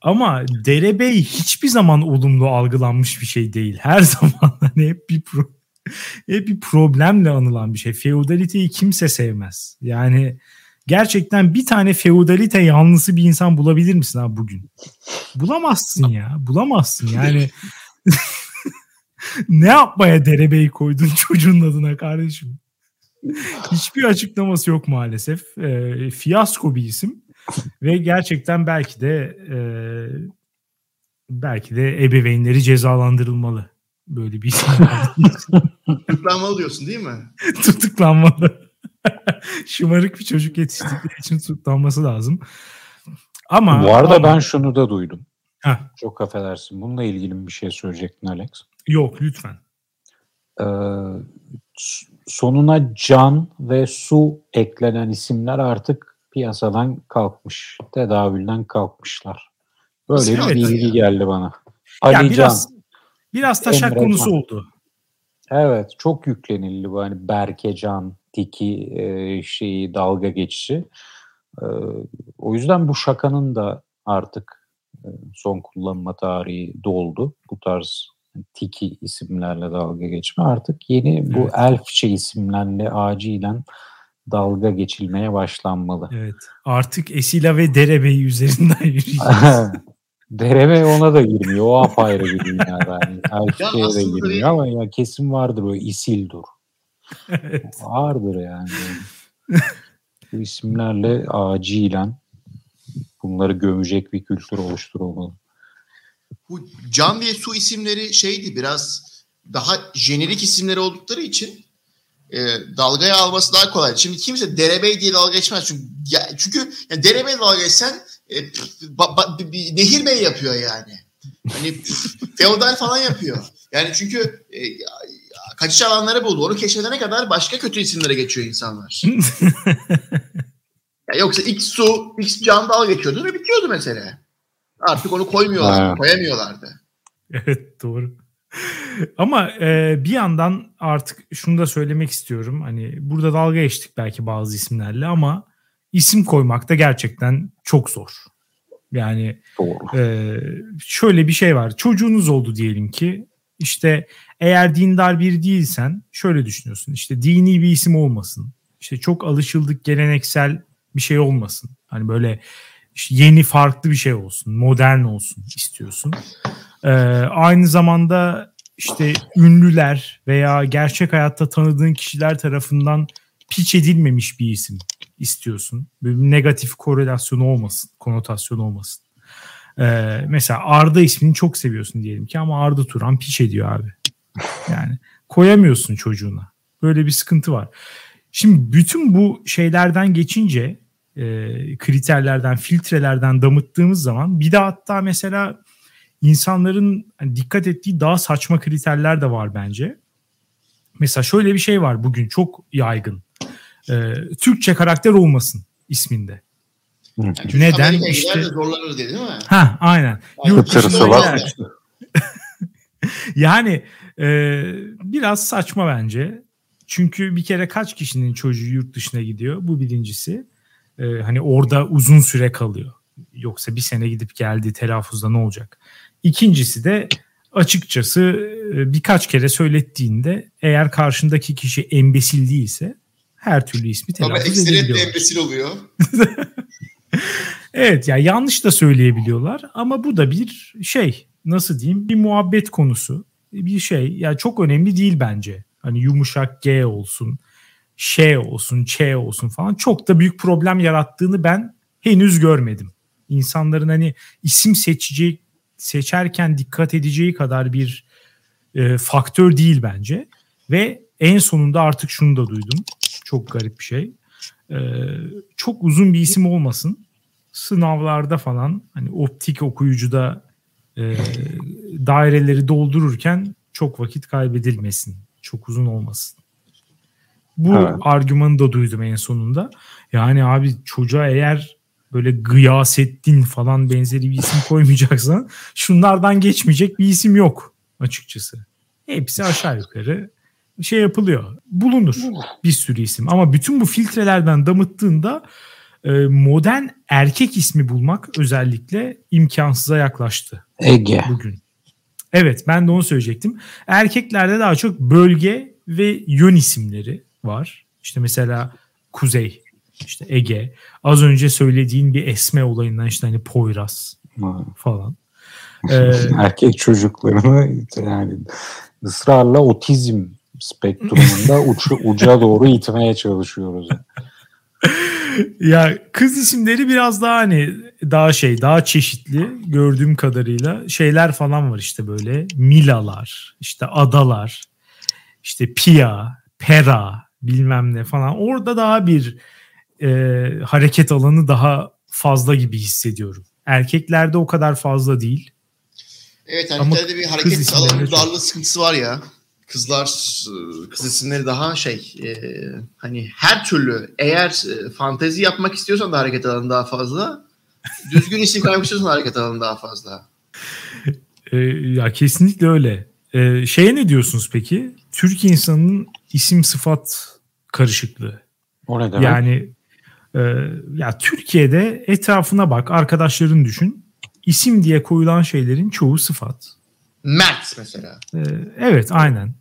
Ama Derebey hiçbir zaman olumlu algılanmış bir şey değil. Her [LAUGHS] zaman hani hep bir pro- hep bir problemle anılan bir şey. Feodaliteyi kimse sevmez. Yani gerçekten bir tane feodalite yanlısı bir insan bulabilir misin abi bugün? Bulamazsın ya. Bulamazsın yani. [LAUGHS] ne yapmaya Derebey'i koydun [LAUGHS] çocuğun adına kardeşim? Hiçbir açıklaması yok maalesef. E, fiyasko bir isim ve gerçekten belki de e, belki de ebeveynleri cezalandırılmalı Böyle bir isim [LAUGHS] Tutuklanmalı diyorsun değil mi? [LAUGHS] Tutuklanmalı. Şımarık bir çocuk yetiştikleri için tutuklanması lazım. Ama Bu arada ama, ben şunu da duydum. Heh. Çok affedersin. Bununla ilgili bir şey söyleyecektin Alex. Yok lütfen. Ee, sonuna can ve su eklenen isimler artık piyasadan kalkmış. Tedavülden kalkmışlar. Böyle Evet. bir bilgi geldi bana. Ali biraz Can. biraz taşak Emre konusu Can. oldu. Evet çok yüklenildi bu hani Berkecan, Tiki e, şeyi dalga geçişi. E, o yüzden bu şakanın da artık e, son kullanma tarihi doldu. Bu tarz Tiki isimlerle dalga geçme artık yeni bu Evet. elfçe isimlerle acilen dalga geçilmeye başlanmalı. Evet. Artık Esila ve Derebeyi üzerinden [LAUGHS] yürüyeceğiz. [LAUGHS] Derebe ona da girmiyor. O apayrı bir dünya yani. Elfçe'ye [LAUGHS] de aslında girmiyor ama ya kesin vardır o Isildur. evet. Vardır yani. Bu isimlerle acilen bunları gömecek bir kültür oluşturulmalı. Bu can ve su isimleri şeydi biraz daha jenerik isimleri oldukları için e, dalgaya alması daha kolay. Şimdi kimse derebey diye dalga geçmez. Çünkü, ya, çünkü yani derebey dalga geçsen e, ba- ba- bir- nehir bey yapıyor yani. Hani [LAUGHS] feodal falan yapıyor. Yani çünkü e, kaçış alanları buldu. Onu keşfedene kadar başka kötü isimlere geçiyor insanlar. [LAUGHS] Ya yoksa X su, X can dalga geçiyordu ve bitiyordu mesela. Artık onu koymuyorlar, koyamıyorlardı. Evet doğru. [LAUGHS] Ama e, bir yandan artık şunu da söylemek istiyorum. Hani burada dalga geçtik belki bazı isimlerle ama isim koymak da gerçekten çok zor. Yani Doğru. e, şöyle bir şey var. Çocuğunuz oldu diyelim ki işte eğer dindar biri değilsen şöyle düşünüyorsun. İşte dini bir isim olmasın. İşte çok alışıldık geleneksel bir şey olmasın. Hani böyle işte yeni farklı bir şey olsun. Modern olsun istiyorsun. Ee, aynı zamanda işte ünlüler veya gerçek hayatta tanıdığın kişiler tarafından piç edilmemiş bir isim istiyorsun. Bir negatif korelasyonu olmasın, konotasyonu olmasın. Ee, mesela Arda ismini çok seviyorsun diyelim ki ama Arda Turan piç ediyor abi. Yani koyamıyorsun çocuğuna. Böyle bir sıkıntı var. Şimdi bütün bu şeylerden geçince e, kriterlerden, filtrelerden damıttığımız zaman bir de hatta mesela insanların hani dikkat ettiği daha saçma kriterler de var bence. Mesela şöyle bir şey var bugün çok yaygın. Ee, Türkçe karakter olmasın isminde. Yani Neden? İşte- zorlanır diye değil mi? Ha aynen. Yurt dışında var. [LAUGHS] Yani e, biraz saçma bence. Çünkü bir kere kaç kişinin çocuğu yurt dışına gidiyor? Bu birincisi. E, hani orada uzun süre kalıyor. Yoksa bir sene gidip geldi telaffuzda ne olacak? İkincisi de açıkçası e, birkaç kere söylettiğinde eğer karşındaki kişi embesil değilse her türlü ismi Ama telaffuz ekseriyet de edebiliyorlar. embesil oluyor. [LAUGHS] Evet ya yanlış da söyleyebiliyorlar ama bu da bir şey nasıl diyeyim bir muhabbet konusu bir şey ya çok önemli değil bence. Hani yumuşak G olsun, Ş olsun, Ç olsun falan çok da büyük problem yarattığını ben henüz görmedim. İnsanların hani isim seçeceği seçerken dikkat edeceği kadar bir e, faktör değil bence. Ve en sonunda artık şunu da duydum. Çok garip bir şey. E, çok uzun bir isim olmasın sınavlarda falan hani optik okuyucuda e, daireleri doldururken çok vakit kaybedilmesin. Çok uzun olmasın. Bu Evet. argümanı da duydum en sonunda. Yani abi çocuğa eğer böyle Gıyasettin falan benzeri bir isim koymayacaksan şunlardan geçmeyecek bir isim yok açıkçası. Hepsi aşağı yukarı şey yapılıyor. Bulunur bir sürü isim. Ama bütün bu filtrelerden damıttığında e, modern erkek ismi bulmak özellikle imkansıza yaklaştı Ege. bugün. Evet ben de onu söyleyecektim. Erkeklerde daha çok bölge ve yön isimleri var. İşte mesela Kuzey, işte Ege. Az önce söylediğin bir esme olayından işte hani Poyraz Ha. falan. [LAUGHS] Ee, Erkek çocuklarını yani ısrarla otizm spektrumunda [LAUGHS] uç, uca doğru itmeye çalışıyoruz. ya kız isimleri biraz daha hani daha şey daha çeşitli gördüğüm kadarıyla şeyler falan var işte böyle Milalar işte adalar işte Pia Pera bilmem ne falan orada daha bir e, hareket alanı daha fazla gibi hissediyorum. Erkeklerde o kadar fazla değil. Evet erkeklerde bir hareket alanı darlığı sıkıntısı var ya kızlar kız isimleri daha şey e, hani her türlü eğer e, fantezi yapmak istiyorsan da hareket alanı daha fazla [LAUGHS] düzgün isim koymak istiyorsan hareket alanı daha fazla. E, ya kesinlikle öyle. E, şeye ne diyorsunuz peki? Türk insanının isim sıfat karışıklığı. O ne demek? Yani e, ya Türkiye'de etrafına bak, arkadaşların düşün. İsim diye koyulan şeylerin çoğu sıfat. Mert mesela. Ee, evet aynen.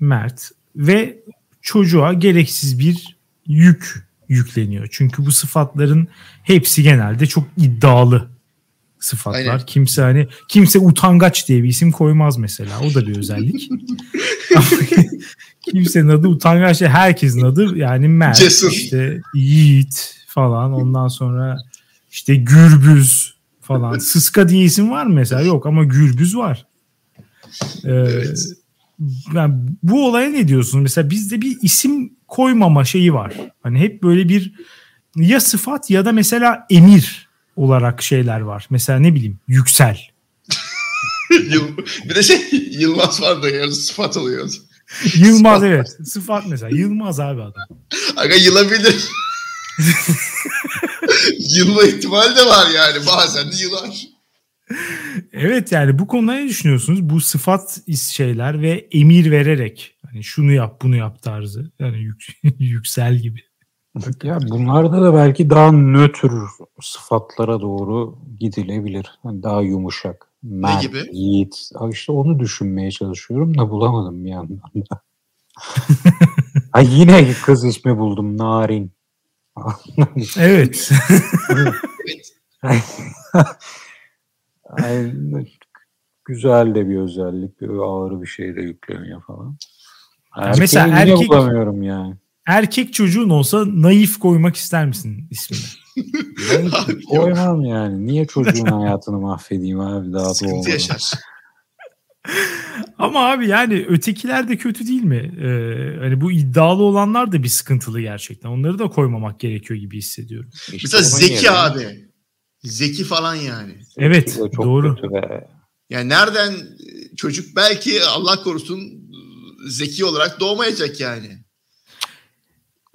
Mert. Ve çocuğa gereksiz bir yük yükleniyor. Çünkü bu sıfatların hepsi genelde çok iddialı sıfatlar. Aynen. Kimse hani kimse utangaç diye bir isim koymaz mesela. O da bir özellik. [LAUGHS] Kimsenin adı utangaç değil. Herkesin adı yani Mert, Cesur. işte Yiğit falan. Ondan sonra işte Gürbüz falan. [LAUGHS] Sıska diye isim var mı mesela? Yok ama Gürbüz var. Ee, evet. Yani bu olaya ne diyorsunuz? Mesela bizde bir isim koymama şeyi var. Hani hep böyle bir ya sıfat ya da mesela emir olarak şeyler var. Mesela ne bileyim yüksel. [LAUGHS] bir de şey Yılmaz var da yarı sıfat oluyor. [LAUGHS] Yılmaz sıfat. evet. Sıfat mesela. Yılmaz abi adam. Aga yılabilir. [LAUGHS] Yılma ihtimali de var yani. Bazen de yılar evet yani bu konuda ne düşünüyorsunuz? Bu sıfat şeyler ve emir vererek hani şunu yap bunu yap tarzı yani yük, [LAUGHS] yüksel gibi. Ya bunlarda da belki daha nötr sıfatlara doğru gidilebilir. Yani daha yumuşak. Mert, ne gibi? Yiğit. İşte onu düşünmeye çalışıyorum da bulamadım bir yandan da. [LAUGHS] Ay yine kız ismi buldum. Narin. [LAUGHS] evet. [LAUGHS] evet. Güzel de bir özellik. Bir ağır bir şey de yükleniyor falan. Erkeği Mesela erkek bulamıyorum yani. Erkek çocuğun olsa naif koymak ister misin ismini? Naif [LAUGHS] koymam yani. Niye çocuğun hayatını mahvedeyim abi daha doğmadan. yaşar. Ama abi yani ötekiler de kötü değil mi? Ee, hani bu iddialı olanlar da bir sıkıntılı gerçekten. Onları da koymamak gerekiyor gibi hissediyorum. İşte Mesela Zeki abi. Zeki falan yani. Evet çok doğru. Yani nereden çocuk belki Allah korusun zeki olarak doğmayacak yani.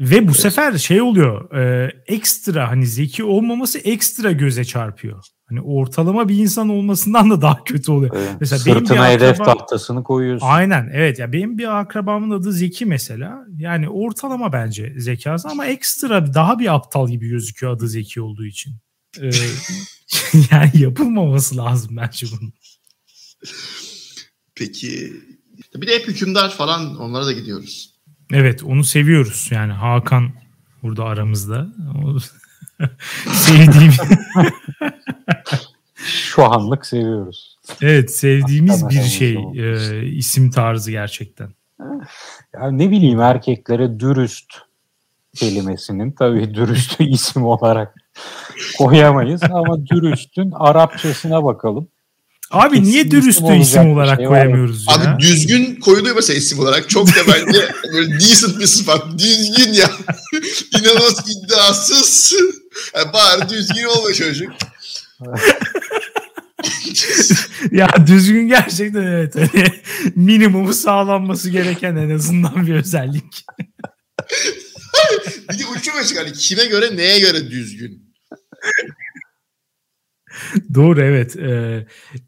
Ve bu evet. sefer şey oluyor e, ekstra hani zeki olmaması ekstra göze çarpıyor. Hani ortalama bir insan olmasından da daha kötü oluyor. Evet. Mesela Sırtına benim bir hedef tahtasını koyuyorsun. Aynen evet ya benim bir akrabamın adı Zeki mesela. Yani ortalama bence zekası ama ekstra daha bir aptal gibi gözüküyor adı Zeki olduğu için. Ee, [LAUGHS] yani yapılmaması lazım bence bunun. Peki bir de hep hükümdar falan onlara da gidiyoruz. Evet onu seviyoruz yani Hakan burada aramızda. [LAUGHS] Sevdiğim [LAUGHS] şu anlık seviyoruz. Evet sevdiğimiz bir şey e, isim tarzı gerçekten. Ya ne bileyim erkeklere dürüst kelimesinin tabii [LAUGHS] dürüst isim olarak koyamayız ama dürüstün Arapçasına bakalım. Abi Kesin niye dürüstü isim olarak şey koyamıyoruz ya? Abi düzgün koyuluyor mesela isim olarak. Çok da bence [LAUGHS] böyle decent bir sıfat. Düzgün ya. [LAUGHS] İnanılmaz iddiasız. Yani bari düzgün olma çocuk. [LAUGHS] ya düzgün gerçekten evet. Hani minimumu sağlanması gereken en azından bir özellik. bir de uçum açık. Hani kime göre neye göre düzgün? [LAUGHS] Doğru evet. Ee,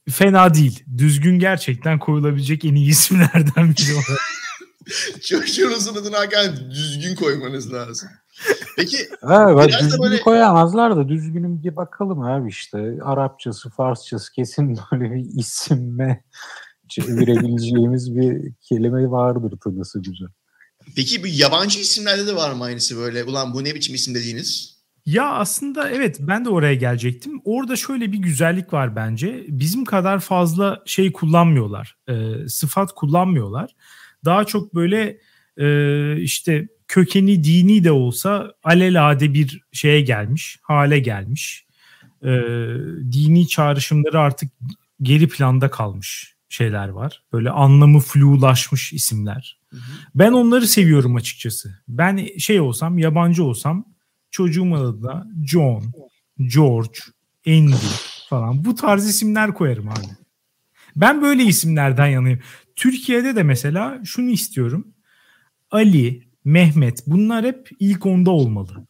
fena değil. Düzgün gerçekten koyulabilecek en iyi isimlerden biri olarak. [LAUGHS] Çocuğunuzun adını hakikaten düzgün koymanız lazım. Peki ha, ben düzgün böyle... koyamazlar da düzgünüm bir bakalım abi işte. Arapçası, Farsçası kesin [LAUGHS] böyle bir isim çevirebileceğimiz bir kelime vardır tanısı güzel. Peki bu yabancı isimlerde de var mı aynısı böyle? Ulan bu ne biçim isim dediğiniz? Ya aslında evet ben de oraya gelecektim. Orada şöyle bir güzellik var bence. Bizim kadar fazla şey kullanmıyorlar. E, sıfat kullanmıyorlar. Daha çok böyle e, işte kökeni dini de olsa alelade bir şeye gelmiş, hale gelmiş. Ee, dini çağrışımları artık geri planda kalmış şeyler var. Böyle anlamı flulaşmış isimler. Ben onları seviyorum açıkçası. Ben şey olsam, yabancı olsam çocuğumun adına John, George, Andy falan bu tarz isimler koyarım abi. Ben böyle isimlerden yanayım. Türkiye'de de mesela şunu istiyorum. Ali, Mehmet bunlar hep ilk onda olmalı.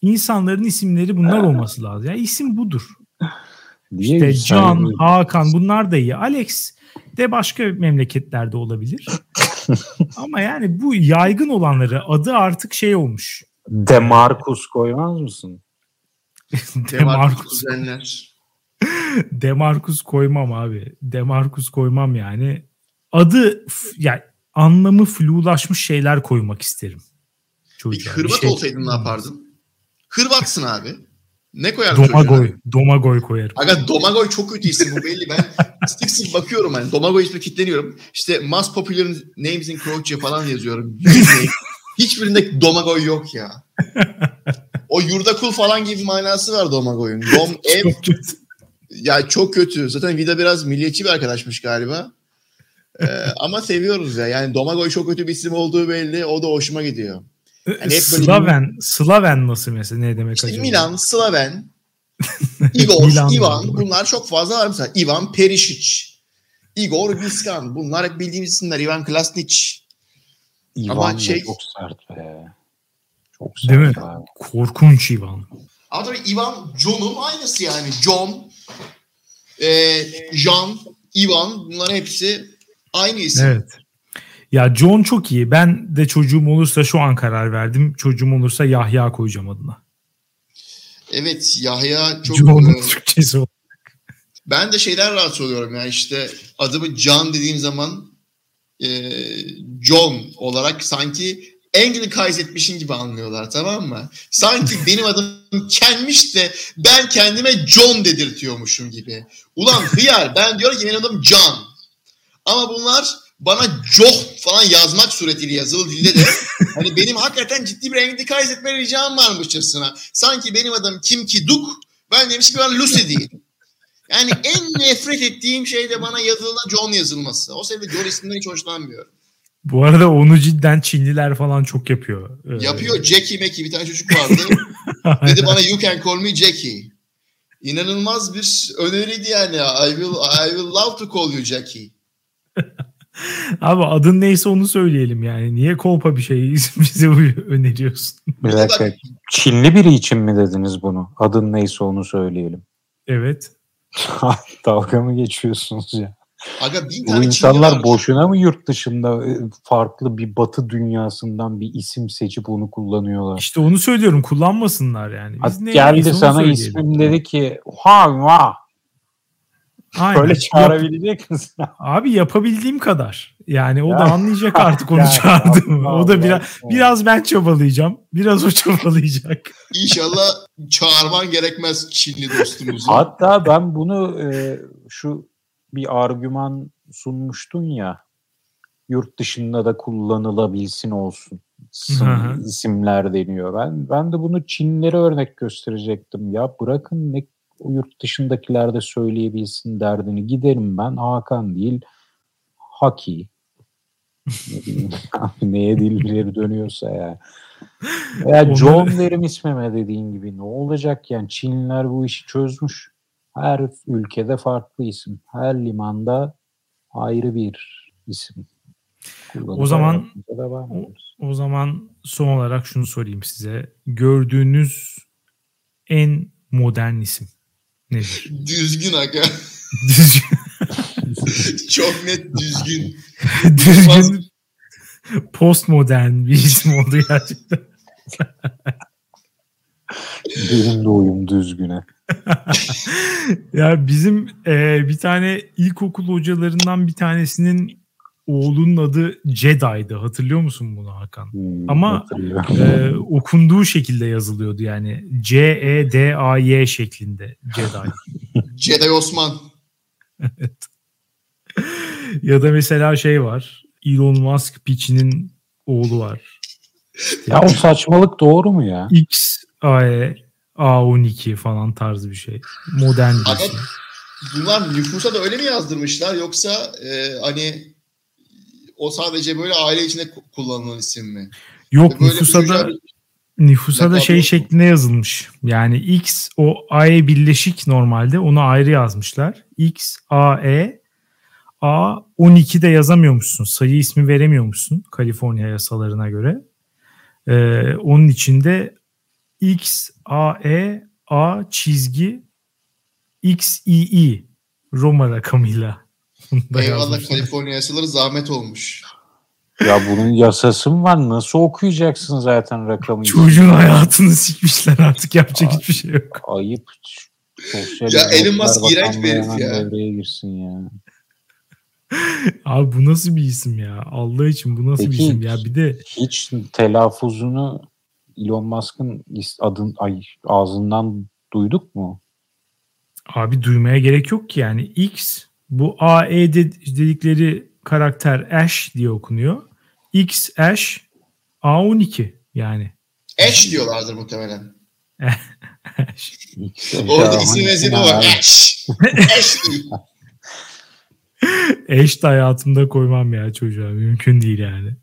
İnsanların isimleri bunlar olması lazım. Ya isim budur. İşte Can, Hakan bunlar da iyi. Alex de başka memleketlerde olabilir. [LAUGHS] Ama yani bu yaygın olanları adı artık şey olmuş. Demarcus koymaz mısın? [LAUGHS] Demarcus [LAUGHS] Demarcus koymam abi. Demarcus koymam yani. Adı yani anlamı flulaşmış şeyler koymak isterim. Çocuğa. Peki Hırvat şey... olsaydın ne yapardın? Hırvatsın abi. Ne koyardın Domagoy. Çocuğuna? Domagoy koyarım. Aga Domagoy çok kötü isim bu belli. Ben [LAUGHS] sık sık bakıyorum hani Domagoy ismi kitleniyorum. İşte mass popular names in Croatia falan yazıyorum. Hiçbirinde Domagoy yok ya. [LAUGHS] O yurda kul falan gibi manası var Domagoy'un. Dom [LAUGHS] ev. Çok kötü. Ya çok kötü. Zaten Vida biraz milliyetçi bir arkadaşmış galiba. Ee, [LAUGHS] ama seviyoruz ya. Yani Domagoy çok kötü bir isim olduğu belli. O da hoşuma gidiyor. Yani hep Slaven, bir... Slaven nasıl mesela ne demek işte acaba? Milan, Slaven, Igor, Milan Ivan bunlar çok fazla var mesela. Ivan Perisic, Igor Viskan bunlar hep bildiğimiz isimler. Ivan Klasnic. Ivan Ama şey... çok sert be. Çok sert Değil mi? Abi. Korkunç Ivan. Ama tabii Ivan John'un aynısı yani. John, e, Jean, Ivan bunların hepsi aynı isim. Evet. Ya John çok iyi. Ben de çocuğum olursa şu an karar verdim. Çocuğum olursa Yahya koyacağım adına. Evet Yahya çok... John'un e, Türkçesi olarak. Ben de şeyler rahatsız oluyorum. Yani işte adımı John dediğim zaman e, John olarak sanki Anglicise etmişin gibi anlıyorlar tamam mı? Sanki [LAUGHS] benim adım Ken'miş de ben kendime John dedirtiyormuşum gibi. Ulan hıyar ben diyorum ki benim adım John. Ama bunlar bana Joh falan yazmak suretiyle yazılı dilde de [LAUGHS] hani benim hakikaten ciddi bir Anglicise etme ricam varmışçasına. Sanki benim adım Kim Ki Duk ben demiş ki ben Lucy değil. Yani en [LAUGHS] nefret ettiğim şey de bana yazılıda John yazılması. O sebeple John isminden hiç hoşlanmıyorum. Bu arada onu cidden Çinliler falan çok yapıyor. Ee... Yapıyor. Jackie Meki bir tane çocuk vardı. [LAUGHS] Dedi bana you can call me Jackie. İnanılmaz bir öneriydi yani. I will, I will love to call you Jackie. [LAUGHS] Abi adın neyse onu söyleyelim yani. Niye kolpa bir şey bize öneriyorsun? Bir dakika. Çinli biri için mi dediniz bunu? Adın neyse onu söyleyelim. Evet. [LAUGHS] Dalga mı geçiyorsunuz ya? Aga bin tane Bu insanlar boşuna mı yurt dışında e, farklı bir batı dünyasından bir isim seçip onu kullanıyorlar? İşte onu söylüyorum kullanmasınlar yani. Biz ne geldi sana ismim dedi ki ha ha. Aynen. Böyle çağırabilecek misin? [LAUGHS] Abi yapabildiğim kadar. Yani o da anlayacak artık [LAUGHS] onu çağırdım. o da biraz biraz ben çabalayacağım. Biraz o [LAUGHS] çabalayacak. İnşallah çağırman gerekmez Çinli dostumuzu. Hatta ben bunu e, şu bir argüman sunmuştun ya yurt dışında da kullanılabilsin olsun isimler deniyor. Ben ben de bunu Çinlere örnek gösterecektim. Ya bırakın ne yurt dışındakiler de söyleyebilsin derdini. Giderim ben Hakan değil Haki. ne [LAUGHS] neye dilleri dönüyorsa ya. [LAUGHS] Veya John derim ismeme dediğin gibi ne olacak yani Çinliler bu işi çözmüş. Her ülkede farklı isim. Her limanda ayrı bir isim. O zaman o, o zaman son olarak şunu sorayım size. Gördüğünüz en modern isim? Düzgün aga. Düzgün. [LAUGHS] Çok net düzgün. düzgün. Postmodern bir isim oldu gerçekten. Benim de oyum düzgüne. [LAUGHS] ya bizim e, bir tane ilkokul hocalarından bir tanesinin oğlunun adı Jedi'di. Hatırlıyor musun bunu Hakan? Hmm, Ama e, okunduğu şekilde yazılıyordu yani. C-E-D-A-Y şeklinde Jedi. [LAUGHS] Jedi Osman. evet. ya da mesela şey var. Elon Musk piçinin oğlu var. Ya o saçmalık doğru mu ya? X, AE, A12 falan tarzı bir şey. Modern bir Aga, isim. bunlar nüfusa da öyle mi yazdırmışlar yoksa e, hani o sadece böyle aile içinde ku- kullanılan isim mi? Yok Böyle nüfusa da nüfusa da şey mu? şeklinde yazılmış. Yani X o AE birleşik normalde onu ayrı yazmışlar. X, AE, A 12 de yazamıyormuşsun. Sayı ismi veremiyormuşsun Kaliforniya yasalarına göre. Ee, onun içinde X, AE, A çizgi XII Roma rakamıyla. Bunu da Eyvallah. Kaliforniya yasaları zahmet olmuş. Ya bunun yasası mı var? Nasıl okuyacaksın zaten rakamı? Çocuğun hayatını sikmişler artık yapacak hiçbir şey yok. Ayıp. Sosyal Ya Elon Musk iğrenç bir herif ya. Devreye girsin ya. Abi bu nasıl bir isim ya? Allah için bu nasıl bir Peki. isim ya? Bir de Hiç telaffuzunu Elon Musk'ın adın ay ağzından duyduk mu? abi duymaya gerek yok ki yani X bu AE de- dedikleri karakter Ash diye okunuyor. X Ash A12 yani. Ash diyorlardır muhtemelen. Orada isim ya, var. Ash. Ash. [LAUGHS] Ash de hayatımda koymam ya çocuğa. Mümkün değil yani.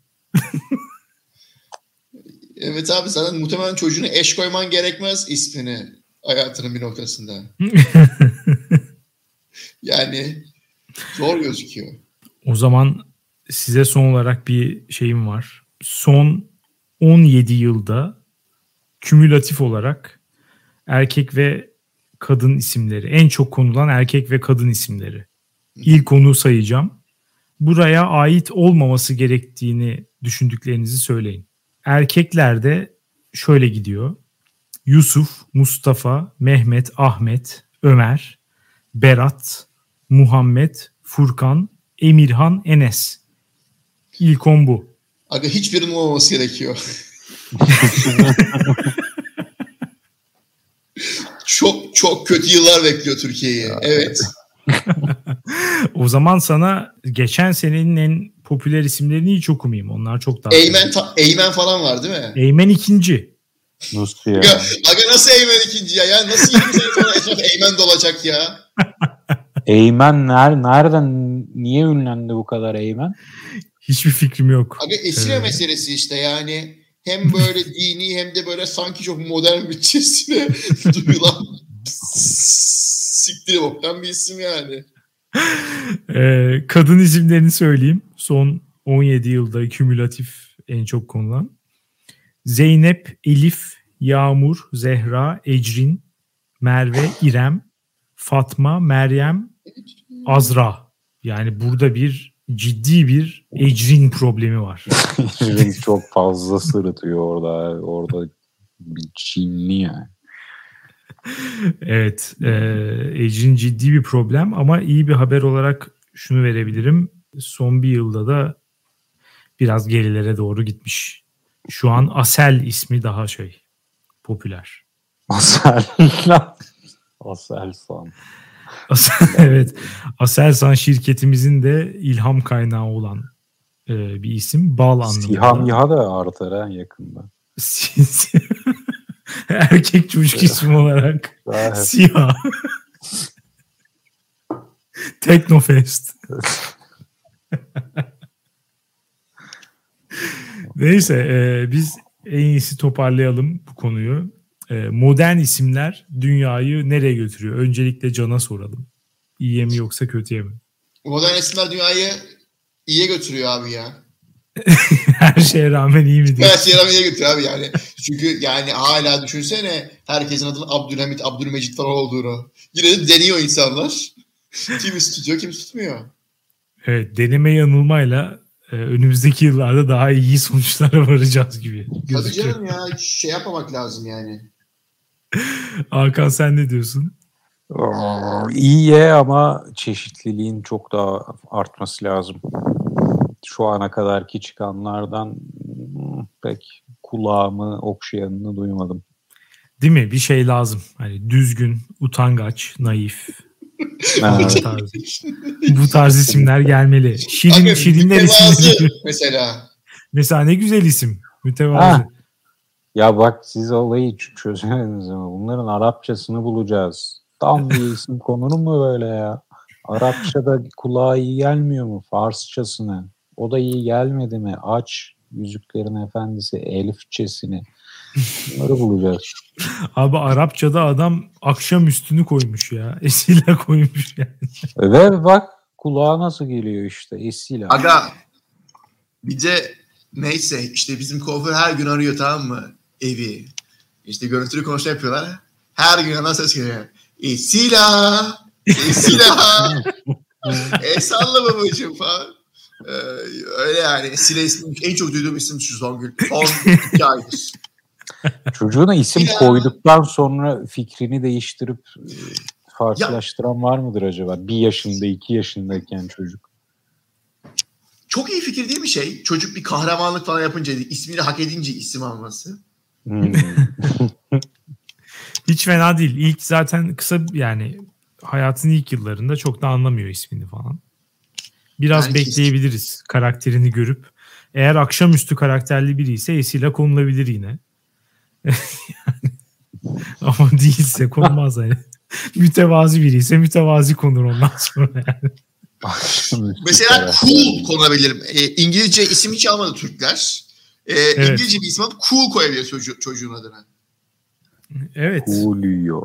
Evet abi sana muhtemelen çocuğuna eş koyman gerekmez ismini hayatının bir noktasında. [LAUGHS] Yani zor gözüküyor. O zaman size son olarak bir şeyim var. Son 17 yılda kümülatif olarak erkek ve kadın isimleri, en çok konulan erkek ve kadın isimleri. İlk onu sayacağım. Buraya ait olmaması gerektiğini düşündüklerinizi söyleyin. Erkeklerde şöyle gidiyor. Yusuf, Mustafa, Mehmet, Ahmet, Ömer, Berat, Muhammed, Furkan, Emirhan, Enes. İlk on bu. Aga hiçbirinin olmaması gerekiyor. [LAUGHS] çok çok kötü yıllar bekliyor Türkiye'yi. Evet. [LAUGHS] O zaman sana geçen senenin en popüler isimlerini hiç okumayayım. Onlar çok daha. Eymen, ta- Eymen falan var değil mi? Eymen ikinci. Nasıl ya? Aga, aga nasıl Eymen ikinci ya? Ya nasıl 20 sene sonra Eymen dolacak ya? [LAUGHS] Eymen ner nereden niye ünlendi bu kadar Eymen? Hiçbir fikrim yok. Aga esire Evet. meselesi işte yani. Hem böyle [LAUGHS] dini hem de böyle sanki çok modern bütçesine [LAUGHS] duyulan [LAUGHS] siktiri boktan bir isim yani. Ee, kadın isimlerini söyleyeyim. Son 17 yılda kümülatif en çok konulan. Zeynep, Elif, Yağmur, Zehra, Ecrin, Merve, İrem, Fatma, Meryem, Azra. Yani burada bir ciddi bir Ecrin problemi var. Renk çok fazla sırıtıyor orada. Orada bir Çinli yani. Evet, e, Ecrin ciddi bir problem ama iyi bir haber olarak şunu verebilirim. Son bir yılda da biraz gerilere doğru gitmiş. Şu an Asel ismi daha şey popüler. Asel. [LAUGHS] Asel, [LAUGHS] evet, Aselsan şirketimizin de ilham kaynağı olan e, bir isim. Bal anlamında. Sihan Yaha da artar ha yakında. [LAUGHS] Erkek çocuk ismi olarak Siyah. Teknofest. [LAUGHS] Neyse e, biz en iyisi toparlayalım bu konuyu. E, modern isimler dünyayı nereye götürüyor? Öncelikle Can'a soralım. İyiye mi yoksa kötüye mi? Modern isimler dünyayı iyiye götürüyor abi ya. [LAUGHS] Her şeye rağmen iyi mi diyor? Her şeye rağmen iyiye götürüyor abi yani. Çünkü yani hala düşünsene herkesin adının Abdülhamit, Abdülmecit falan olduğunu. Yine de deniyor insanlar. [LAUGHS] Kimi tutuyor, kimi tutmuyor. Evet, deneme yanılmayla e, önümüzdeki yıllarda daha iyi sonuçlara varacağız gibi Tabii gözüküyor. canım ya şey yapmamak lazım yani. Hakan sen ne diyorsun? İyiye ama çeşitliliğin çok daha artması lazım. Şu ana kadarki çıkanlardan hmm, pek kulağımı okşayanını duymadım. Değil mi? Bir şey lazım. Hani düzgün, utangaç, naif. [LAUGHS] Tarz, bu tarz isimler gelmeli. Şirin, Abi, şirinler mütevazı isimleri. mesela. Mesela ne güzel isim. Mütevazi. Ha. Ya bak siz olayı çözemediniz ama bunların Arapçasını bulacağız. Tam bir [LAUGHS] isim konur mu böyle ya? Arapçada kulağa iyi gelmiyor mu? Farsçasını. O da iyi gelmedi mi? Aç Yüzüklerin Efendisi Elifçesini. Bunları bulacağız. [LAUGHS] Abi Arapçada adam akşam üstünü koymuş ya. [LAUGHS] Esile koymuş yani. Ve bak kulağa nasıl geliyor işte Esila. Aga bir de neyse işte bizim kuaför her gün arıyor tamam mı evi. İşte görüntülü konuşma yapıyorlar. Her gün yana ses geliyor. Esila! Esila! e salla babacığım falan. Ee, öyle yani. Esila ismi en çok duyduğum isim şu. Son iki aydır. Çocuğuna isim Ya. koyduktan sonra fikrini değiştirip e, farklılaştıran var mıdır acaba? Bir yaşında, iki yaşındayken çocuk. Çok iyi fikir değil mi şey? Çocuk bir kahramanlık falan yapınca, ismini hak edince isim alması. Hmm. [LAUGHS] Hiç fena değil. İlk zaten kısa yani hayatın ilk yıllarında çok da anlamıyor ismini falan. Biraz Ben bekleyebiliriz karakterini görüp. Eğer akşamüstü karakterli biri ise Esila konulabilir yine. Yani, [LAUGHS] ama değilse konmaz yani. [LAUGHS] mütevazi biri ise mütevazi konur ondan sonra yani. Mesela cool konabilirim. E, İngilizce isim hiç almadı Türkler. E, İngilizce bir isim alıp cool koyabilir çocuğu, çocuğun adına. Evet. Julio.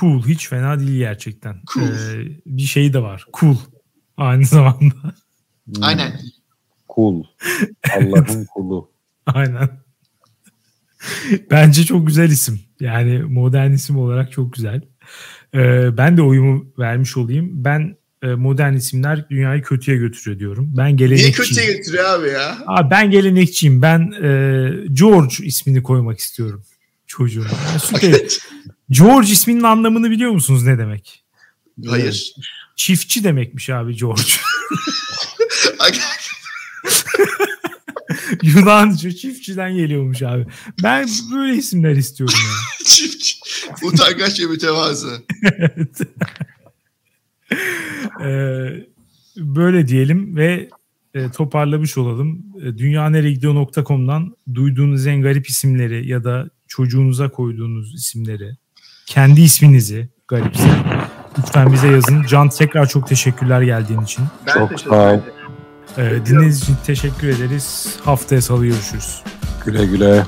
Cool. Hiç fena değil gerçekten. Cool. Ee, bir şey de var. Cool. Aynı [LAUGHS] zamanda. Hmm. Aynen. Cool. [LAUGHS] Allah'ın kulu. Aynen. Bence çok güzel isim. Yani modern isim olarak çok güzel. Ee, ben de oyumu vermiş olayım. Ben modern isimler dünyayı kötüye götürüyor diyorum. Ben Niye gelenekçiyim. kötüye getiriyor abi ya? Abi ben gelenekçiyim. Ben e, George ismini koymak istiyorum çocuğuma. Yani süper. [LAUGHS] George isminin anlamını biliyor musunuz ne demek? Hayır. Çiftçi demekmiş abi George. [LAUGHS] Yunanca çiftçiden geliyormuş abi. Ben böyle isimler istiyorum ya. [LAUGHS] Çiftçi. Utangaç ve mütevazı. Evet. Ee, böyle diyelim ve e, toparlamış olalım. E, dünyaneregidiyor.com'dan duyduğunuz en garip isimleri ya da çocuğunuza koyduğunuz isimleri, kendi isminizi garipse lütfen bize yazın. Can tekrar çok teşekkürler geldiğin için. Ben Çok sağ ol. Ee, dinlediğiniz için teşekkür ederiz. Haftaya salı görüşürüz. Güle güle.